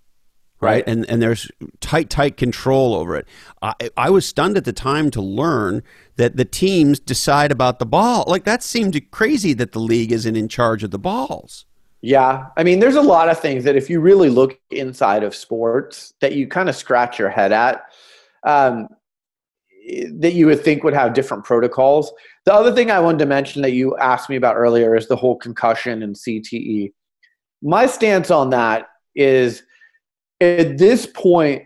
right? right? And and there's tight tight control over it. I, I was stunned at the time to learn that the teams decide about the ball. Like that seemed crazy that the league isn't in charge of the balls. Yeah, I mean, there's a lot of things that if you really look inside of sports, that you kind of scratch your head at. Um, that you would think would have different protocols. The other thing I wanted to mention that you asked me about earlier is the whole concussion and CTE. My stance on that is at this point,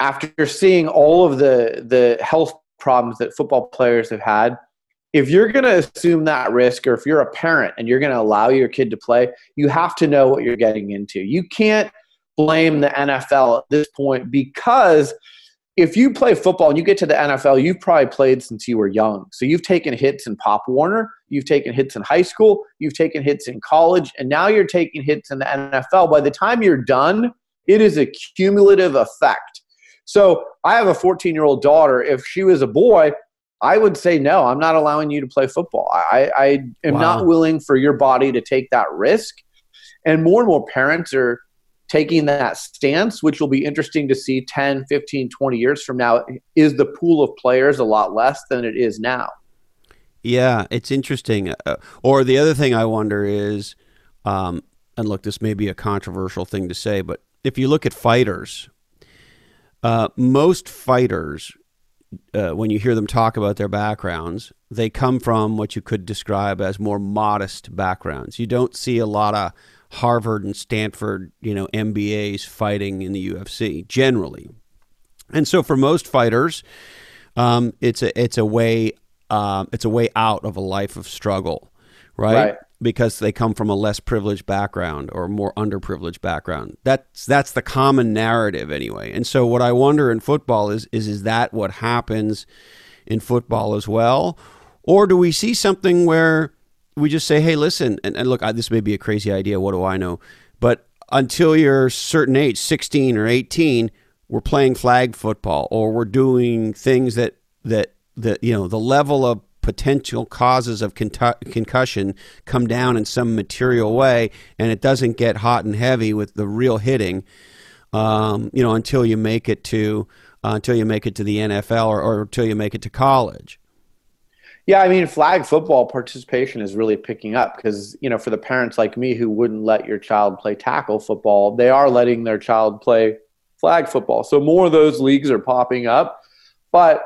after seeing all of the, the health problems that football players have had, if you're going to assume that risk, or if you're a parent and you're going to allow your kid to play, you have to know what you're getting into. You can't blame the NFL at this point because if you play football and you get to the NFL, you've probably played since you were young. So you've taken hits in Pop Warner, you've taken hits in high school, you've taken hits in college, and now you're taking hits in the NFL. By the time you're done, it is a cumulative effect. So I have a 14 year old daughter. If she was a boy, I would say no. I'm not allowing you to play football. I, I am wow. not willing for your body to take that risk. And more and more parents are taking that stance, which will be interesting to see 10, 15, 20 years from now. Is the pool of players a lot less than it is now? Yeah, it's interesting. Uh, or the other thing I wonder is, um, and look, this may be a controversial thing to say, but if you look at fighters, uh, most fighters, uh, when you hear them talk about their backgrounds, they come from what you could describe as more modest backgrounds. You don't see a lot of Harvard and Stanford, you know, MBAs fighting in the UFC generally. And so for most fighters, um, it's a it's a way um, it's a way out of a life of struggle, right? right? Because they come from a less privileged background or more underprivileged background. That's that's the common narrative anyway. And so what I wonder in football is is is that what happens in football as well, or do we see something where we just say, hey, listen, and, and look, I, this may be a crazy idea. What do I know? But until you're certain age, 16 or 18, we're playing flag football or we're doing things that, that, that you know, the level of potential causes of concussion come down in some material way and it doesn't get hot and heavy with the real hitting um, you know until you make it to uh, until you make it to the NFL or, or until you make it to college yeah, I mean, flag football participation is really picking up because, you know, for the parents like me who wouldn't let your child play tackle football, they are letting their child play flag football. So more of those leagues are popping up. But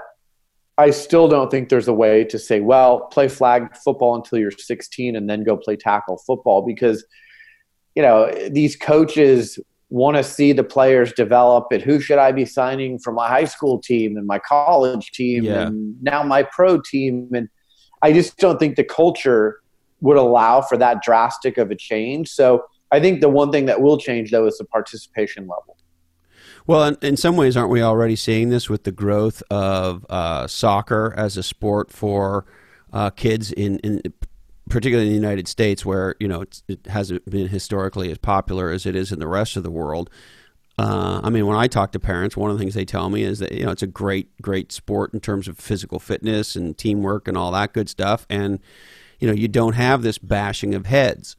I still don't think there's a way to say, well, play flag football until you're 16 and then go play tackle football because, you know, these coaches want to see the players develop and who should I be signing for my high school team and my college team yeah. and now my pro team and I just don't think the culture would allow for that drastic of a change. So I think the one thing that will change though is the participation level. Well, in, in some ways, aren't we already seeing this with the growth of uh, soccer as a sport for uh, kids in, in particularly in the United States, where you know it hasn't been historically as popular as it is in the rest of the world. Uh, I mean, when I talk to parents, one of the things they tell me is that you know it's a great, great sport in terms of physical fitness and teamwork and all that good stuff, and you know you don't have this bashing of heads.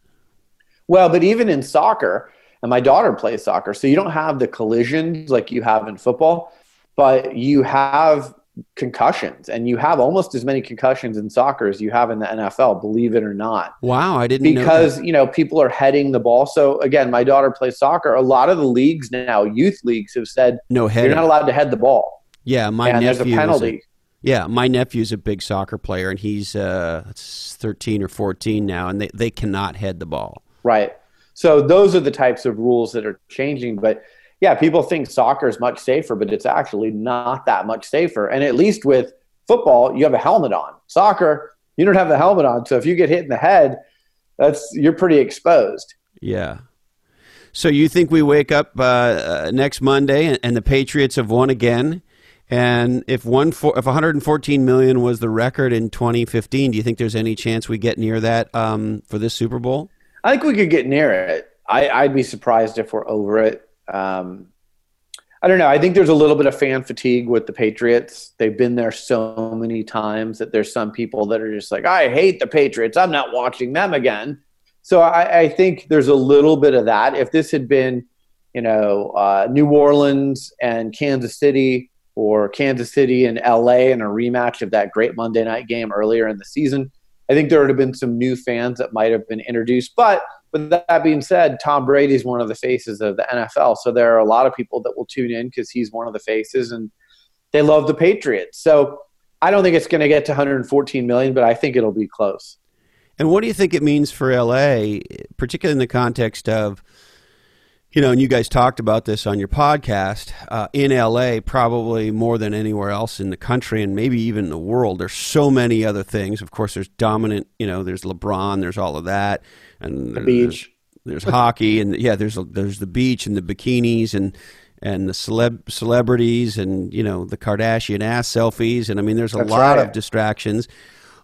Well, but even in soccer, and my daughter plays soccer, so you don't have the collisions like you have in football, but you have concussions and you have almost as many concussions in soccer as you have in the NFL believe it or not. Wow I didn't because know you know people are heading the ball. So again my daughter plays soccer. A lot of the leagues now youth leagues have said no head you're not allowed to head the ball. Yeah my and nephew there's a penalty. A, yeah my nephew's a big soccer player and he's uh 13 or 14 now and they, they cannot head the ball. Right so those are the types of rules that are changing but yeah, people think soccer is much safer, but it's actually not that much safer. And at least with football, you have a helmet on. Soccer, you don't have the helmet on. So if you get hit in the head, that's you're pretty exposed. Yeah. So you think we wake up uh, uh, next Monday and, and, the Patriots have won again? And if one for, if 114 million was the record in 2015, do you think there's any chance we get near that um, for this Super Bowl? I think we could get near it. I, I'd be surprised if we're over it. Um, I don't know. I think there's a little bit of fan fatigue with the Patriots. They've been there so many times that there's some people that are just like, I hate the Patriots. I'm not watching them again. So I, I think there's a little bit of that. If this had been, you know, uh, New Orleans and Kansas City or Kansas City and LA in a rematch of that great Monday night game earlier in the season, I think there would have been some new fans that might have been introduced. But with that being said, Tom Brady is one of the faces of the NFL. So there are a lot of people that will tune in because he's one of the faces and they love the Patriots. So I don't think it's going to get to 114 million, but I think it'll be close. And what do you think it means for LA, particularly in the context of, you know, and you guys talked about this on your podcast, uh, in LA, probably more than anywhere else in the country and maybe even the world. There's so many other things. Of course, there's dominant, you know, there's LeBron, there's all of that and the beach. There's, there's hockey, and yeah, there's there's the beach and the bikinis, and and the celeb celebrities and you know the Kardashian ass selfies and I mean there's a That's lot right. of distractions.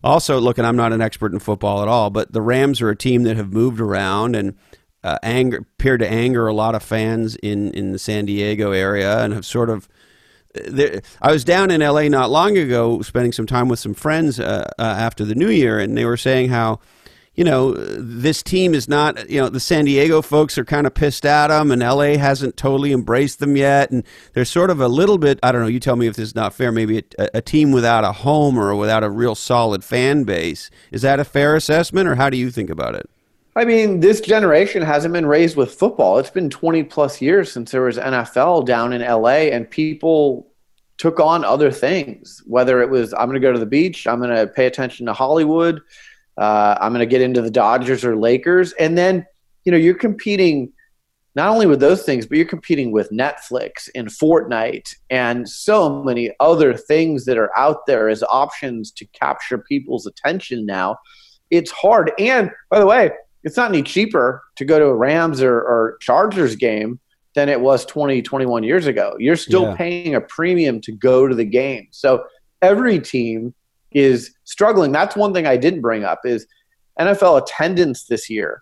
Also, look, and I'm not an expert in football at all, but the Rams are a team that have moved around and uh, anger appeared to anger a lot of fans in in the San Diego area and have sort of. I was down in LA not long ago, spending some time with some friends uh, uh, after the New Year, and they were saying how you know, this team is not, you know, the San Diego folks are kind of pissed at them, and LA hasn't totally embraced them yet. And there's sort of a little bit, I don't know, you tell me if this is not fair, maybe a, a team without a home or without a real solid fan base. Is that a fair assessment, or how do you think about it? I mean, this generation hasn't been raised with football. It's been 20 plus years since there was NFL down in LA, and people took on other things. Whether it was, I'm going to go to the beach, I'm going to pay attention to Hollywood, uh, I'm going to get into the Dodgers or Lakers. And then, you know, you're competing not only with those things, but you're competing with Netflix and Fortnite and so many other things that are out there as options to capture people's attention now. It's hard. And by the way, it's not any cheaper to go to a Rams or, or Chargers game than it was 20, 21 years ago. You're still Yeah. paying a premium to go to the game. So every team is struggling. That's one thing I didn't bring up is NFL attendance this year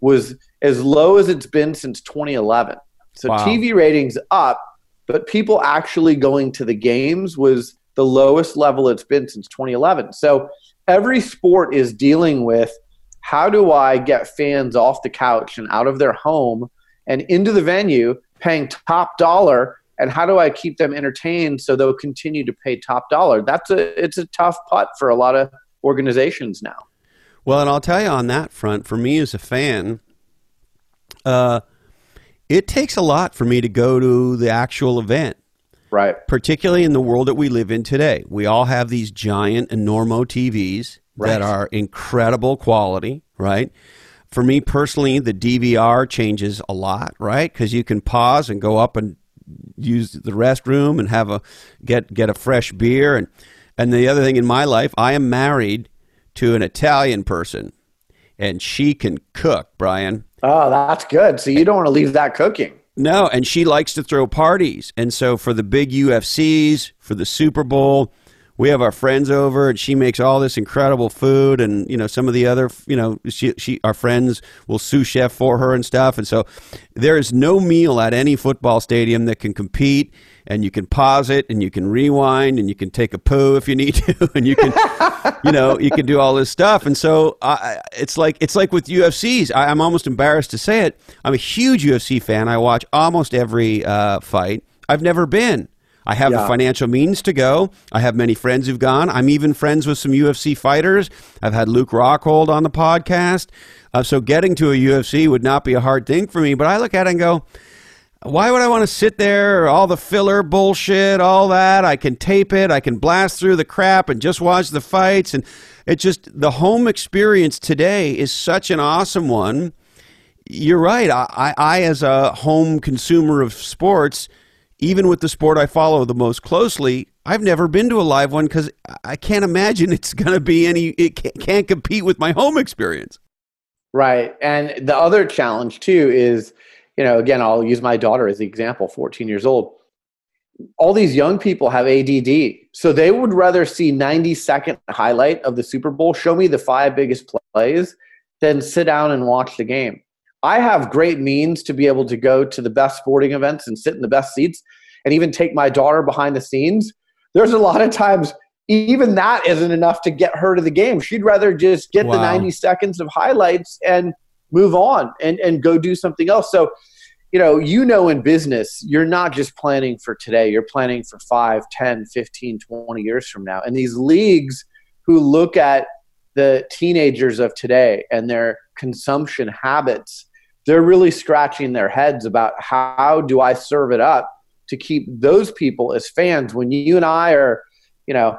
was as low as it's been since 2011. So Wow. TV ratings up, but people actually going to the games was the lowest level it's been since 2011. So every sport is dealing with how do I get fans off the couch and out of their home and into the venue paying top dollar and how do I keep them entertained so they'll continue to pay top dollar? That's a it's a tough putt for a lot of organizations now. Well, and I'll tell you on that front, for me as a fan, uh, it takes a lot for me to go to the actual event. Right. particularly in the world that we live in today. We all have these giant Enormo TVs that are incredible quality, right? For me personally, the DVR changes a lot, right? Because you can pause and go up and use the restroom and have a get get a fresh beer and and the other thing in my life, I am married to an Italian person, and she can cook, Brian. Oh, that's good. So you don't want to leave that cooking. No, and she likes to throw parties. And so for the big UFCs, for the Super Bowl, we have our friends over and she makes all this incredible food and you know some of the other you know she, she our friends will sous chef for her and stuff and so there is no meal at any football stadium that can compete and you can pause it and you can rewind and you can take a poo if you need to and you can you know you can do all this stuff and so I, it's like it's like with UFCs I, I'm almost embarrassed to say it. I'm a huge UFC fan. I watch almost every uh, fight. I've never been I have the financial means to go. I have many friends who've gone. I'm even friends with some UFC fighters. I've had Luke Rockhold on the podcast. Uh, so getting to a UFC would not be a hard thing for me. But I look at it and go, why would I want to sit there? All the filler bullshit, all that. I can tape it. I can blast through the crap and just watch the fights. And it just, the home experience today is such an awesome one. You're right. I, I, I as a home consumer of sports, even with the sport I follow the most closely, I've never been to a live one because I can't imagine it's going to be any. It can't compete with my home experience. Right. And the other challenge too is, you know, again, I'll use my daughter as the example, 14 years old. All these young people have ADD. So they would rather see 90 second highlight of the Super Bowl, show me the five biggest plays, than sit down and watch the game. I have great means to be able to go to the best sporting events and sit in the best seats and even take my daughter behind the scenes. There's a lot of times even that isn't enough to get her to the game. She'd rather just get the 90 seconds of highlights and move on and, and go do something else. So, you know, you know, in business, you're not just planning for today, you're planning for 5, 10, 15, 20 years from now. And these leagues who look at the teenagers of today and their consumption habits, they're really scratching their heads about how do I serve it up to keep those people as fans. When you and I are, you know,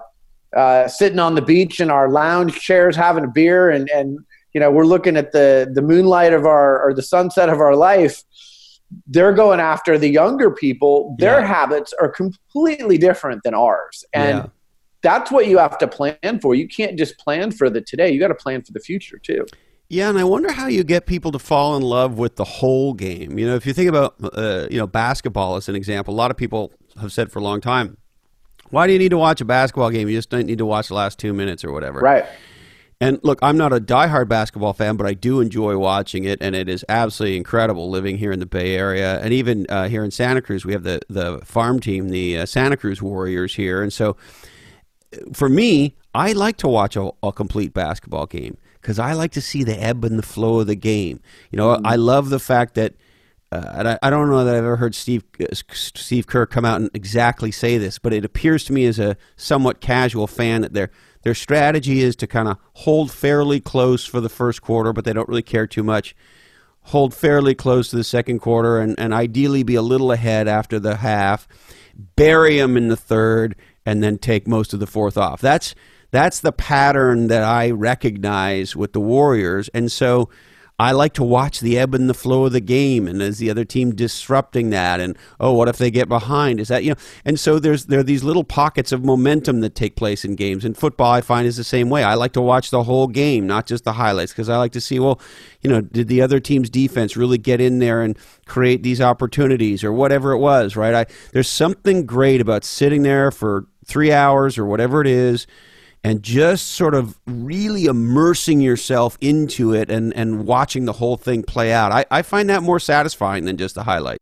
uh, sitting on the beach in our lounge chairs having a beer and, and you know we're looking at the the moonlight of our or the sunset of our life they're going after the younger people. Their Yeah. habits are completely different than ours. And Yeah. that's what you have to plan for. You can't just plan for the today. You got to plan for the future too Yeah, and I wonder how you get people to fall in love with the whole game. You know, if you think about uh, you know basketball as an example, a lot of people have said for a long time, "Why do you need to watch a basketball game? You just don't need to watch the last two minutes or whatever." Right. And look, I'm not a diehard basketball fan, but I do enjoy watching it, and it is absolutely incredible living here in the Bay Area, and even uh, here in Santa Cruz. We have the the farm team, the uh, Santa Cruz Warriors here, and so for me, I like to watch a, a complete basketball game because I like to see the ebb and the flow of the game. You know, mm-hmm. I love the fact that. Uh, and I, I, don't know that I've ever heard Steve uh, Steve Kerr come out and exactly say this, but it appears to me as a somewhat casual fan that their their strategy is to kind of hold fairly close for the first quarter, but they don't really care too much. Hold fairly close to the second quarter, and, and ideally be a little ahead after the half. Bury them in the third, and then take most of the fourth off. That's that's the pattern that I recognize with the Warriors, and so I like to watch the ebb and the flow of the game, and is the other team disrupting that, and oh, what if they get behind? Is that you know? And so there's there are these little pockets of momentum that take place in games. And football, I find, is the same way. I like to watch the whole game, not just the highlights, because I like to see, well, you know, did the other team's defense really get in there and create these opportunities, or whatever it was, right? I there's something great about sitting there for three hours or whatever it is and just sort of really immersing yourself into it and, and watching the whole thing play out. I, I find that more satisfying than just a highlight.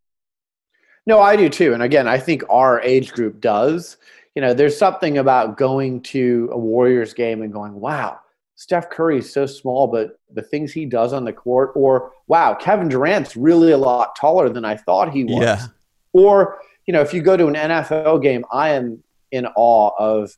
No, I do too. And again, I think our age group does. You know, there's something about going to a Warriors game and going, wow, Steph Curry is so small, but the things he does on the court, or wow, Kevin Durant's really a lot taller than I thought he was. Yeah. Or, you know, if you go to an NFL game, I am in awe of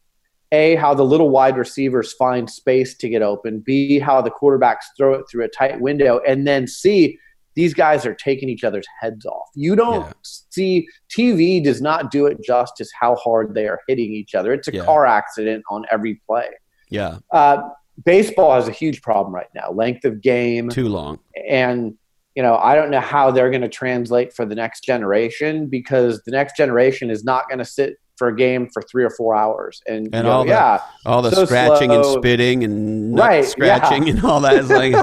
a how the little wide receivers find space to get open b how the quarterbacks throw it through a tight window and then c these guys are taking each other's heads off. You don't yeah. see tv does not do it justice how hard they are hitting each other. It's a yeah. car accident on every play. Yeah. Uh, baseball has a huge problem right now. Length of game too long. and you know i don't know how they're going to translate for the next generation because the next generation is not going to sit for a game for three or four hours, and, and all know, yeah, all the so scratching slow. and spitting and right, scratching yeah. and all that is like,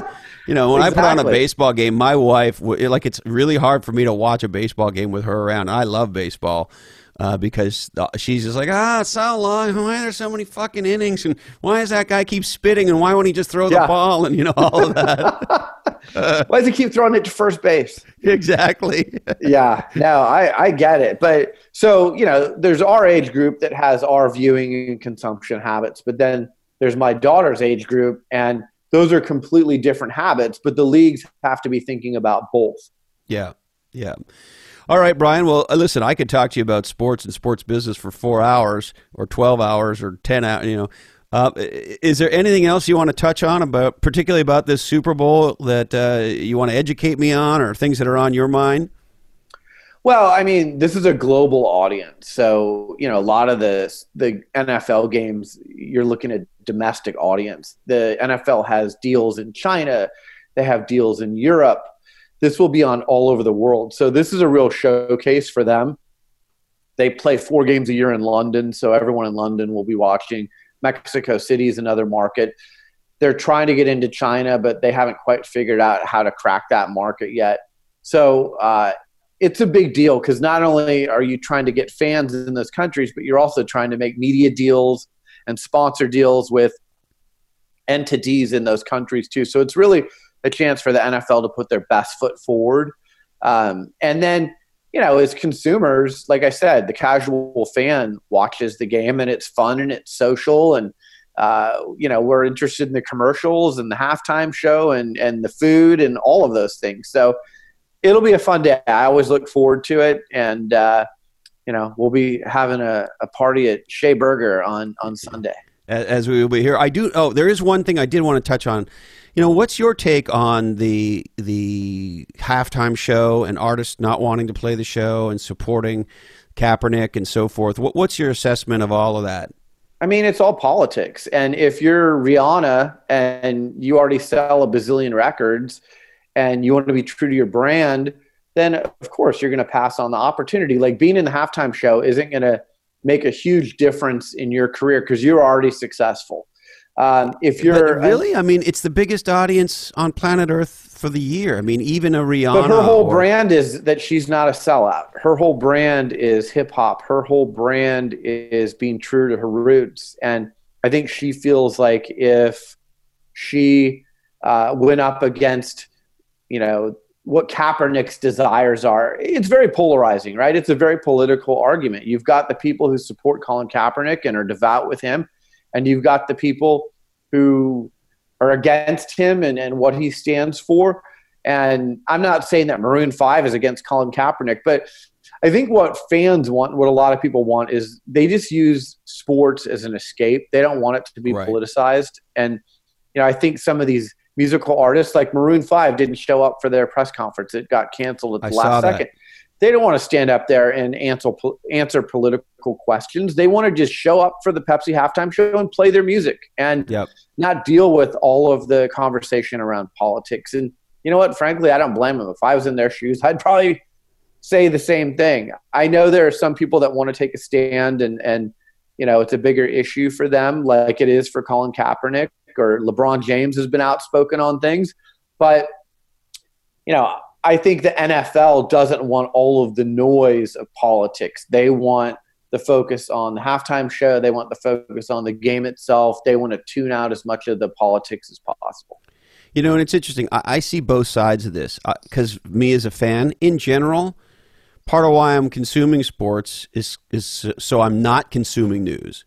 you know, when exactly. I put on a baseball game, my wife like it's really hard for me to watch a baseball game with her around. I love baseball, uh, because she's just like, ah, it's so long. Why are there so many fucking innings? And why does that guy keep spitting? And why won't he just throw yeah. the ball? And, you know, all of that. why does he keep throwing it to first base? Exactly. yeah, no, I, I get it. But so, you know, there's our age group that has our viewing and consumption habits. But then there's my daughter's age group. And those are completely different habits. But the leagues have to be thinking about both. Yeah. Yeah. All right, Brian. Well, uh, listen, I could talk to you about sports and sports business for four hours or 12 hours or 10 hours, you know. Uh, is there anything else you want to touch on about, particularly about this Super Bowl, that uh, you want to educate me on, or things that are on your mind? Well, I mean, this is a global audience, so you know a lot of the the NFL games you're looking at domestic audience. The NFL has deals in China, they have deals in Europe, this will be on all over the world. So this is a real showcase for them. They play four games a year in London, so everyone in London will be watching. Mexico City is another market. They're trying to get into China, but they haven't quite figured out how to crack that market yet. So uh, it's a big deal because not only are you trying to get fans in those countries, but you're also trying to make media deals and sponsor deals with entities in those countries too. So it's really a chance for the NFL to put their best foot forward. Um, and then, you know, as consumers, like I said, the casual fan watches the game and it's fun and it's social and uh, you know we're interested in the commercials and the halftime show and and the food and all of those things. So it'll be a fun day. I always look forward to it, and uh, you know we'll be having a, a party at Shea Burger on on Sunday. As we will be here, I do. Oh, there is one thing I did want to touch on you know, what's your take on the the halftime show and artists not wanting to play the show and supporting Kaepernick and so forth? What, what's your assessment of all of that? I mean, it's all politics. And if you're Rihanna and you already sell a bazillion records and you want to be true to your brand, then of course you're going to pass on the opportunity. Like being in the halftime show isn't going to make a huge difference in your career because you're already successful. Um, if you're but really, I mean, it's the biggest audience on planet Earth for the year. I mean, even a Rihanna. But her whole or, brand is that she's not a sellout. Her whole brand is hip hop. Her whole brand is being true to her roots. And I think she feels like if she uh, went up against, you know, what Kaepernick's desires are, it's very polarizing, right? It's a very political argument. You've got the people who support Colin Kaepernick and are devout with him, and you've got the people who are against him and, and what he stands for. And I'm not saying that Maroon 5 is against Colin Kaepernick, but I think what fans want, what a lot of people want, is they just use sports as an escape. They don't want it to be right. politicized. And, you know, I think some of these musical artists like Maroon 5 didn't show up for their press conference. It got canceled at the I last second. They don't want to stand up there and answer answer political questions. They want to just show up for the Pepsi halftime show and play their music and yep. not deal with all of the conversation around politics. And you know what? Frankly, I don't blame them. If I was in their shoes, I'd probably say the same thing. I know there are some people that want to take a stand and and you know it's a bigger issue for them, like it is for Colin Kaepernick or LeBron James has been outspoken on things. But, you know, I think the NFL doesn't want all of the noise of politics. They want the focus on the halftime show, they want the focus on the game itself. They want to tune out as much of the politics as possible. You know, and it's interesting. I, I see both sides of this because uh, me as a fan, in general, part of why I'm consuming sports is is so I'm not consuming news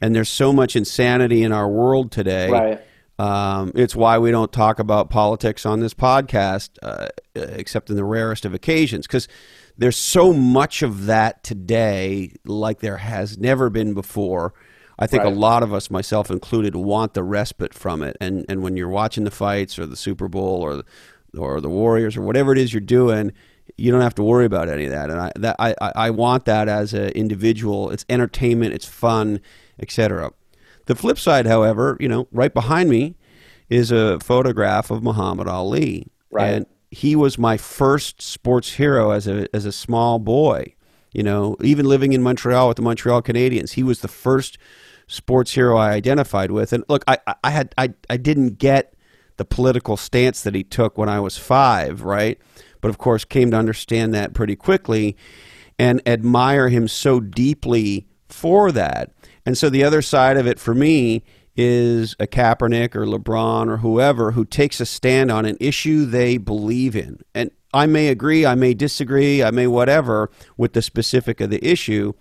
and there's so much insanity in our world today. Right. Um, it's why we don't talk about politics on this podcast, uh, except in the rarest of occasions, because there's so much of that today, like there has never been before. I think right. a lot of us, myself included, want the respite from it. And and when you're watching the fights or the Super Bowl or or the Warriors or whatever it is you're doing, you don't have to worry about any of that. And I that I I want that as an individual. It's entertainment. It's fun etc. The flip side, however, you know, right behind me is a photograph of Muhammad Ali. Right. And he was my first sports hero as a as a small boy. You know, even living in Montreal with the Montreal Canadiens, he was the first sports hero I identified with. And look, I, I had I, I didn't get the political stance that he took when I was five, right? But of course came to understand that pretty quickly and admire him so deeply for that. And so the other side of it for me is a Kaepernick or LeBron or whoever who takes a stand on an issue they believe in. And I may agree, I may disagree, I may whatever with the specific of the issue.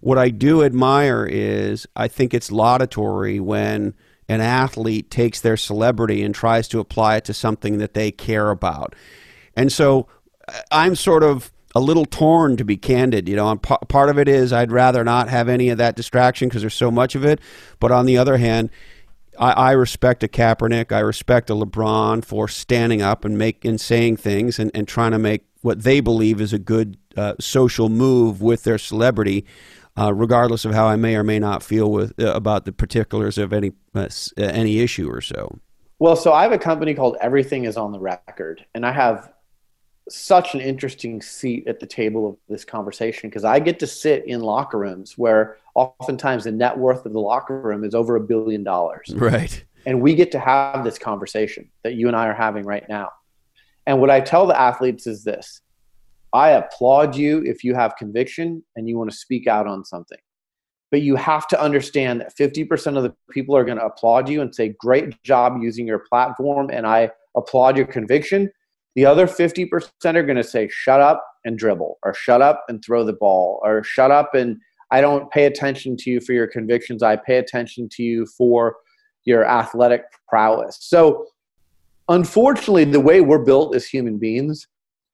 What I do admire is I think it's laudatory when an athlete takes their celebrity and tries to apply it to something that they care about. And so uh, I'm sort of a little torn to be candid. You know, p- part of it is I'd rather not have any of that distraction because there's so much of it. But on the other hand, I, I, respect a Kaepernick, I respect a LeBron for standing up and make and saying things and, and trying to make what they believe is a good uh, social move with their celebrity. Uh, regardless of how I may or may not feel with uh, about the particulars of any uh, any issue or so. Well, so I have a company called Everything Is on the Record, and I have such an interesting seat at the table of this conversation because I get to sit in locker rooms where oftentimes the net worth of the locker room is over a billion dollars. Right. And we get to have this conversation that you and I are having right now. And what I tell the athletes is this I applaud you if you have conviction and you want to speak out on something. But you have to understand that 50% of the people are going to applaud you and say, Great job using your platform. And I applaud your conviction the other 50% are going to say, shut up and dribble, or shut up and throw the ball, or shut up and I don't pay attention to you for your convictions. I pay attention to you for your athletic prowess. So, unfortunately, the way we're built as human beings,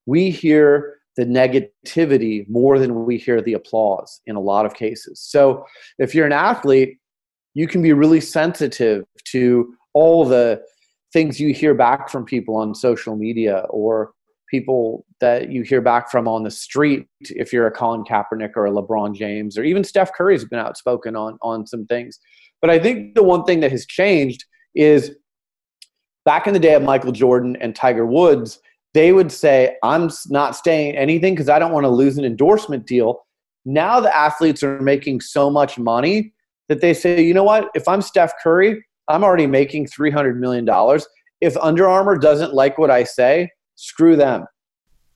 we hear the negativity more than we hear the applause in a lot of cases. So, if you're an athlete, you can be really sensitive to all the things you hear back from people on social media or people that you hear back from on the street if you're a Colin Kaepernick or a LeBron James or even Steph Curry's been outspoken on on some things. But I think the one thing that has changed is back in the day of Michael Jordan and Tiger Woods, they would say, I'm not staying anything because I don't want to lose an endorsement deal. Now the athletes are making so much money that they say, you know what? If I'm Steph Curry, I'm already making $300 million. If Under Armour doesn't like what I say, screw them.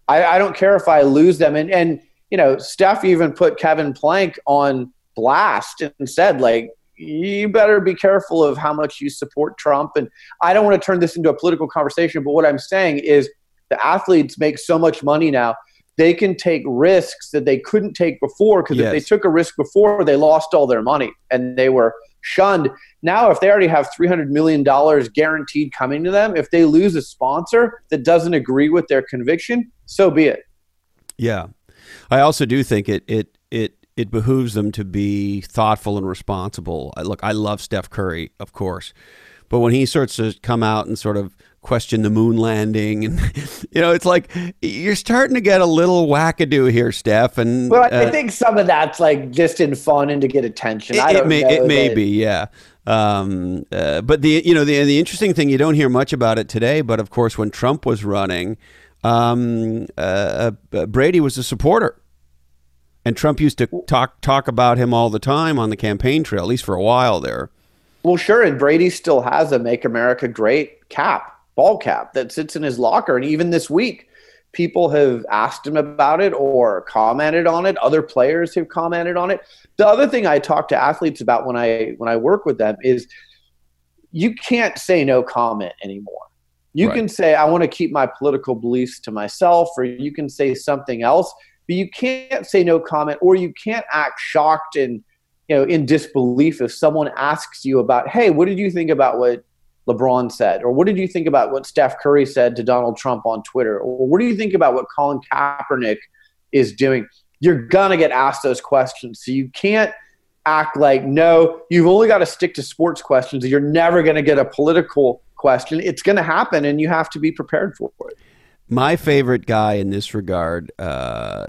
I, I don't care if I lose them. And, and, you know, Steph even put Kevin Plank on blast and said, like, you better be careful of how much you support Trump. And I don't want to turn this into a political conversation, but what I'm saying is the athletes make so much money now. They can take risks that they couldn't take before because yes. if they took a risk before, they lost all their money and they were shunned. Now, if they already have $300 million guaranteed coming to them, if they lose a sponsor that doesn't agree with their conviction, so be it. Yeah. I also do think it, it, it, it behooves them to be thoughtful and responsible. Look, I love Steph Curry, of course, but when he starts to come out and sort of question the moon landing, and you know, it's like you're starting to get a little wackadoo here, Steph. And well, I uh, think some of that's like just in fun and to get attention. It, it may, it may be, yeah. Um, uh, but the you know the the interesting thing you don't hear much about it today, but of course when Trump was running, um, uh, uh Brady was a supporter and Trump used to talk talk about him all the time on the campaign trail, at least for a while there. Well, sure, and Brady still has a "Make America Great" cap, ball cap that sits in his locker, and even this week, people have asked him about it or commented on it. Other players have commented on it. The other thing I talk to athletes about when I when I work with them is you can't say no comment anymore. You right. can say I want to keep my political beliefs to myself, or you can say something else but you can't say no comment or you can't act shocked and you know in disbelief if someone asks you about hey what did you think about what lebron said? or what did you think about what steph curry said to donald trump on twitter? or what do you think about what colin kaepernick is doing? You're gonna get asked those questions. So you can't act like no you've only got to stick to sports questions you're never going to get a political question. It's going to happen and you have to be prepared for it. My favorite guy in this regard uh,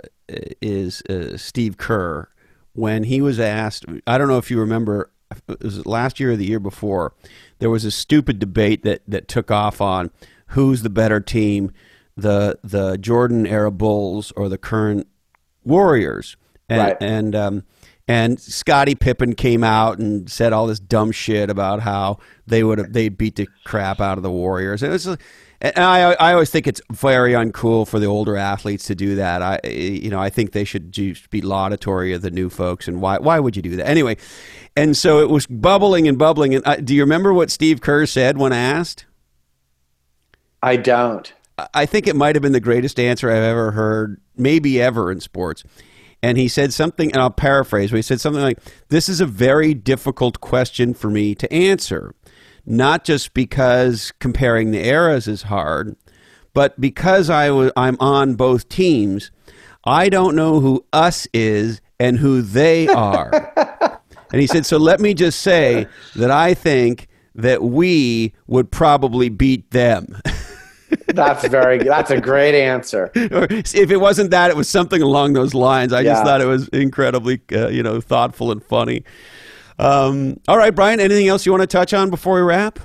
is uh, Steve Kerr. When he was asked, I don't know if you remember, it was last year or the year before, there was a stupid debate that, that took off on who's the better team, the the Jordan era Bulls or the current Warriors. And, right. and um, and Scottie Pippen came out and said all this dumb shit about how they would have they beat the crap out of the Warriors. And it's and I, I always think it's very uncool for the older athletes to do that. I, you know, I think they should be laudatory of the new folks. And why, why would you do that anyway? And so it was bubbling and bubbling. And uh, do you remember what Steve Kerr said when asked? I don't. I think it might have been the greatest answer I've ever heard, maybe ever in sports. And he said something, and I'll paraphrase, but he said something like, This is a very difficult question for me to answer not just because comparing the eras is hard, but because I was I'm on both teams, I don't know who us is and who they are. and he said, so let me just say that I think that we would probably beat them. that's very that's a great answer. if it wasn't that, it was something along those lines. I yeah. just thought it was incredibly, uh, you know, thoughtful and funny. Um, all right, Brian, anything else you want to touch on before we wrap?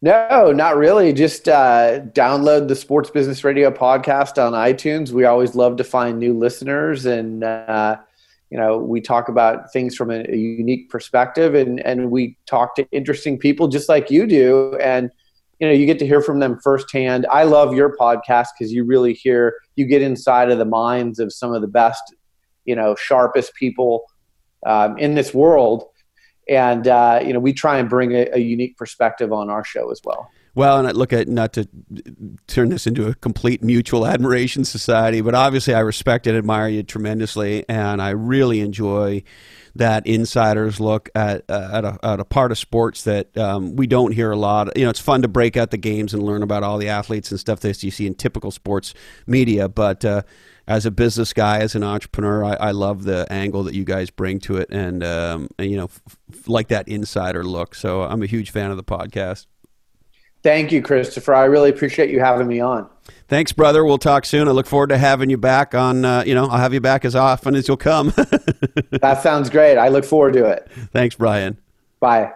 No, not really. Just uh, download the Sports Business Radio podcast on iTunes. We always love to find new listeners, and uh, you know, we talk about things from a, a, unique perspective, and and we talk to interesting people just like you do, and you know, you get to hear from them firsthand. I love your podcast because you really hear, you get inside of the minds of some of the best, you know, sharpest people um, in this world. And uh, you know, we try and bring a, a unique perspective on our show as well. Well, and I look at not to turn this into a complete mutual admiration society, but obviously I respect and admire you tremendously, and I really enjoy that insider's look at uh, at, a, at, a, part of sports that um, we don't hear a lot. You know, it's fun to break out the games and learn about all the athletes and stuff that you see in typical sports media, but uh, as a business guy, as an entrepreneur, I, I, love the angle that you guys bring to it, and, um, and you know, f- like that insider look. So I'm a huge fan of the podcast. Thank you, Christopher. I really appreciate you having me on. Thanks, brother. We'll talk soon. I look forward to having you back on. Uh, you know, I'll have you back as often as you'll come. that sounds great. I look forward to it. Thanks, Brian. Bye.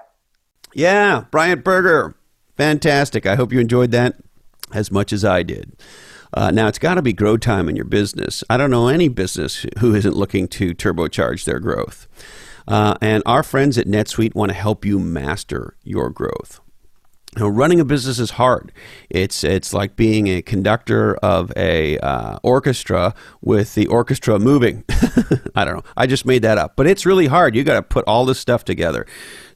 Yeah, Brian Berger. Fantastic. I hope you enjoyed that as much as I did. Uh, now, it's got to be grow time in your business. I don't know any business who isn't looking to turbocharge their growth. Uh, and our friends at NetSuite want to help you master your growth. Now, running a business is hard. It's it's like being a conductor of a uh, orchestra with the orchestra moving. I don't know. I just made that up, but it's really hard. You got to put all this stuff together.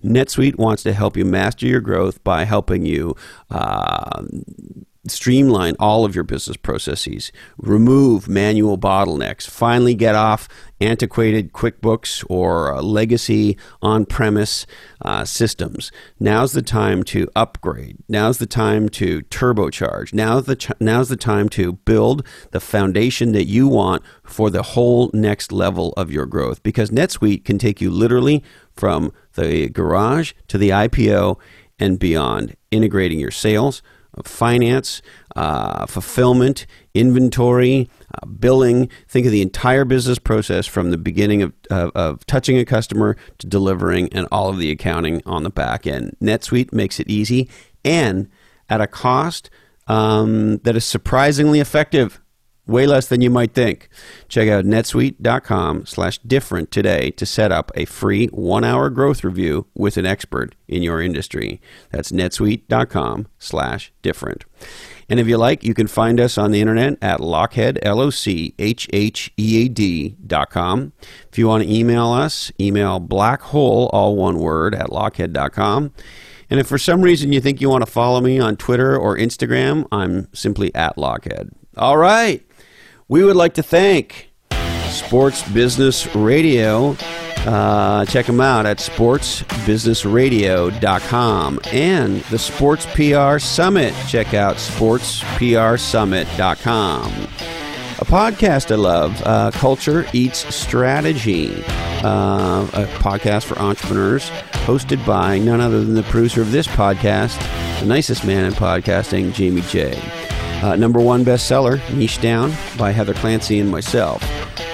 NetSuite wants to help you master your growth by helping you. Uh, streamline all of your business processes, remove manual bottlenecks, finally get off antiquated QuickBooks or legacy on premise uh, systems. Now's the time to upgrade. Now's the time to turbocharge. Now's the, ch- now's the time to build the foundation that you want for the whole next level of your growth because NetSuite can take you literally from the garage to the IPO and beyond, integrating your sales finance, uh, fulfillment, inventory, uh, billing. Think of the entire business process from the beginning of, of, of, touching a customer to delivering and all of the accounting on the back end. NetSuite makes it easy and at a cost um, that is surprisingly effective way less than you might think. Check out netsuite.com slash different today to set up a free one-hour growth review with an expert in your industry. That's netsuite.com slash different. And if you like, you can find us on the internet at Lochhead, L-O-C-H-H-E-A-D dot com. If you want to email us, email blackhole, all one word, at lochhead.com. And if for some reason you think you want to follow me on Twitter or Instagram, I'm simply at Lochhead. All right. We would like to thank Sports Business Radio. Uh, check them out at sportsbusinessradio.com and the Sports PR Summit. Check out sportsprsummit.com. A podcast I love, uh, Culture Eats Strategy, uh, a podcast for entrepreneurs hosted by none other than the producer of this podcast, the nicest man in podcasting, Jamie J. Uh, number one bestseller, Niche Down, by Heather Clancy and myself.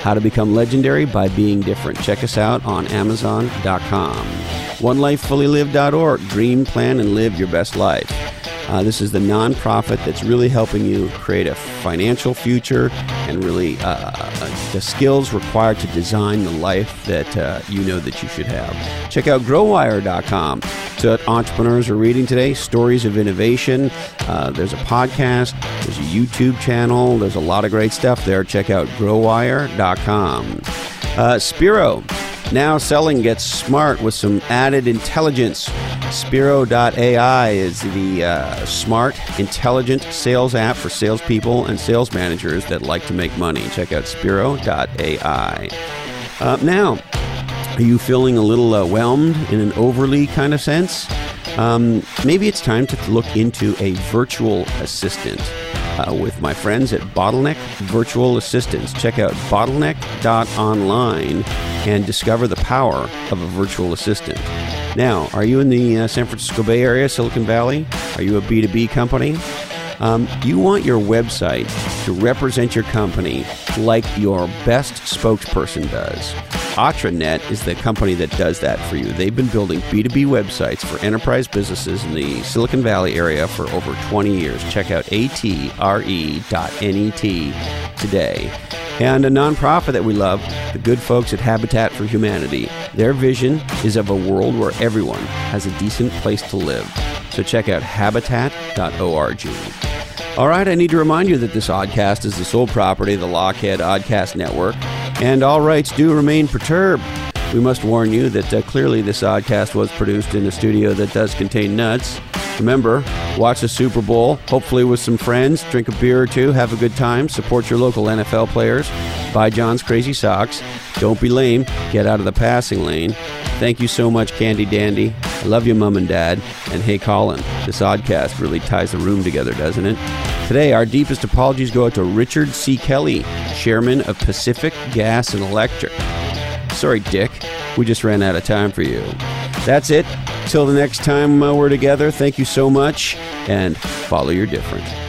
How to Become Legendary by Being Different. Check us out on Amazon.com. OneLifeFullyLived.org. Dream, plan, and live your best life. Uh, this is the nonprofit that's really helping you create a financial future and really uh, uh, the skills required to design the life that uh, you know that you should have. Check out growwire.com. So entrepreneurs are reading today stories of innovation. Uh, there's a podcast, there's a YouTube channel, there's a lot of great stuff there. Check out growwire.com. Uh, Spiro now selling gets smart with some added intelligence. Spiro.ai is the uh, smart, intelligent sales app for salespeople and sales managers that like to make money. Check out Spiro.ai. Uh, now, are you feeling a little uh, whelmed in an overly kind of sense? Um, maybe it's time to look into a virtual assistant uh, with my friends at Bottleneck Virtual Assistants. Check out bottleneck.online and discover the power of a virtual assistant. Now, are you in the uh, San Francisco Bay Area, Silicon Valley? Are you a B2B company? Um, you want your website to represent your company like your best spokesperson does. Atre.net is the company that does that for you. They've been building B2B websites for enterprise businesses in the Silicon Valley area for over 20 years. Check out atre.net today. And a nonprofit that we love, the good folks at Habitat for Humanity. Their vision is of a world where everyone has a decent place to live. So check out habitat.org. All right, I need to remind you that this oddcast is the sole property of the Lochhead Oddcast Network and all rights do remain perturbed. We must warn you that uh, clearly this oddcast was produced in a studio that does contain nuts. Remember, watch the Super Bowl, hopefully with some friends, drink a beer or two, have a good time, support your local NFL players, buy John's Crazy Socks, don't be lame, get out of the passing lane. Thank you so much, Candy Dandy. I love you, Mom and Dad. And hey, Colin, this oddcast really ties the room together, doesn't it? Today, our deepest apologies go out to Richard C. Kelly, chairman of Pacific Gas and Electric. Sorry, Dick. We just ran out of time for you. That's it. Till the next time uh, we're together, thank you so much and follow your different.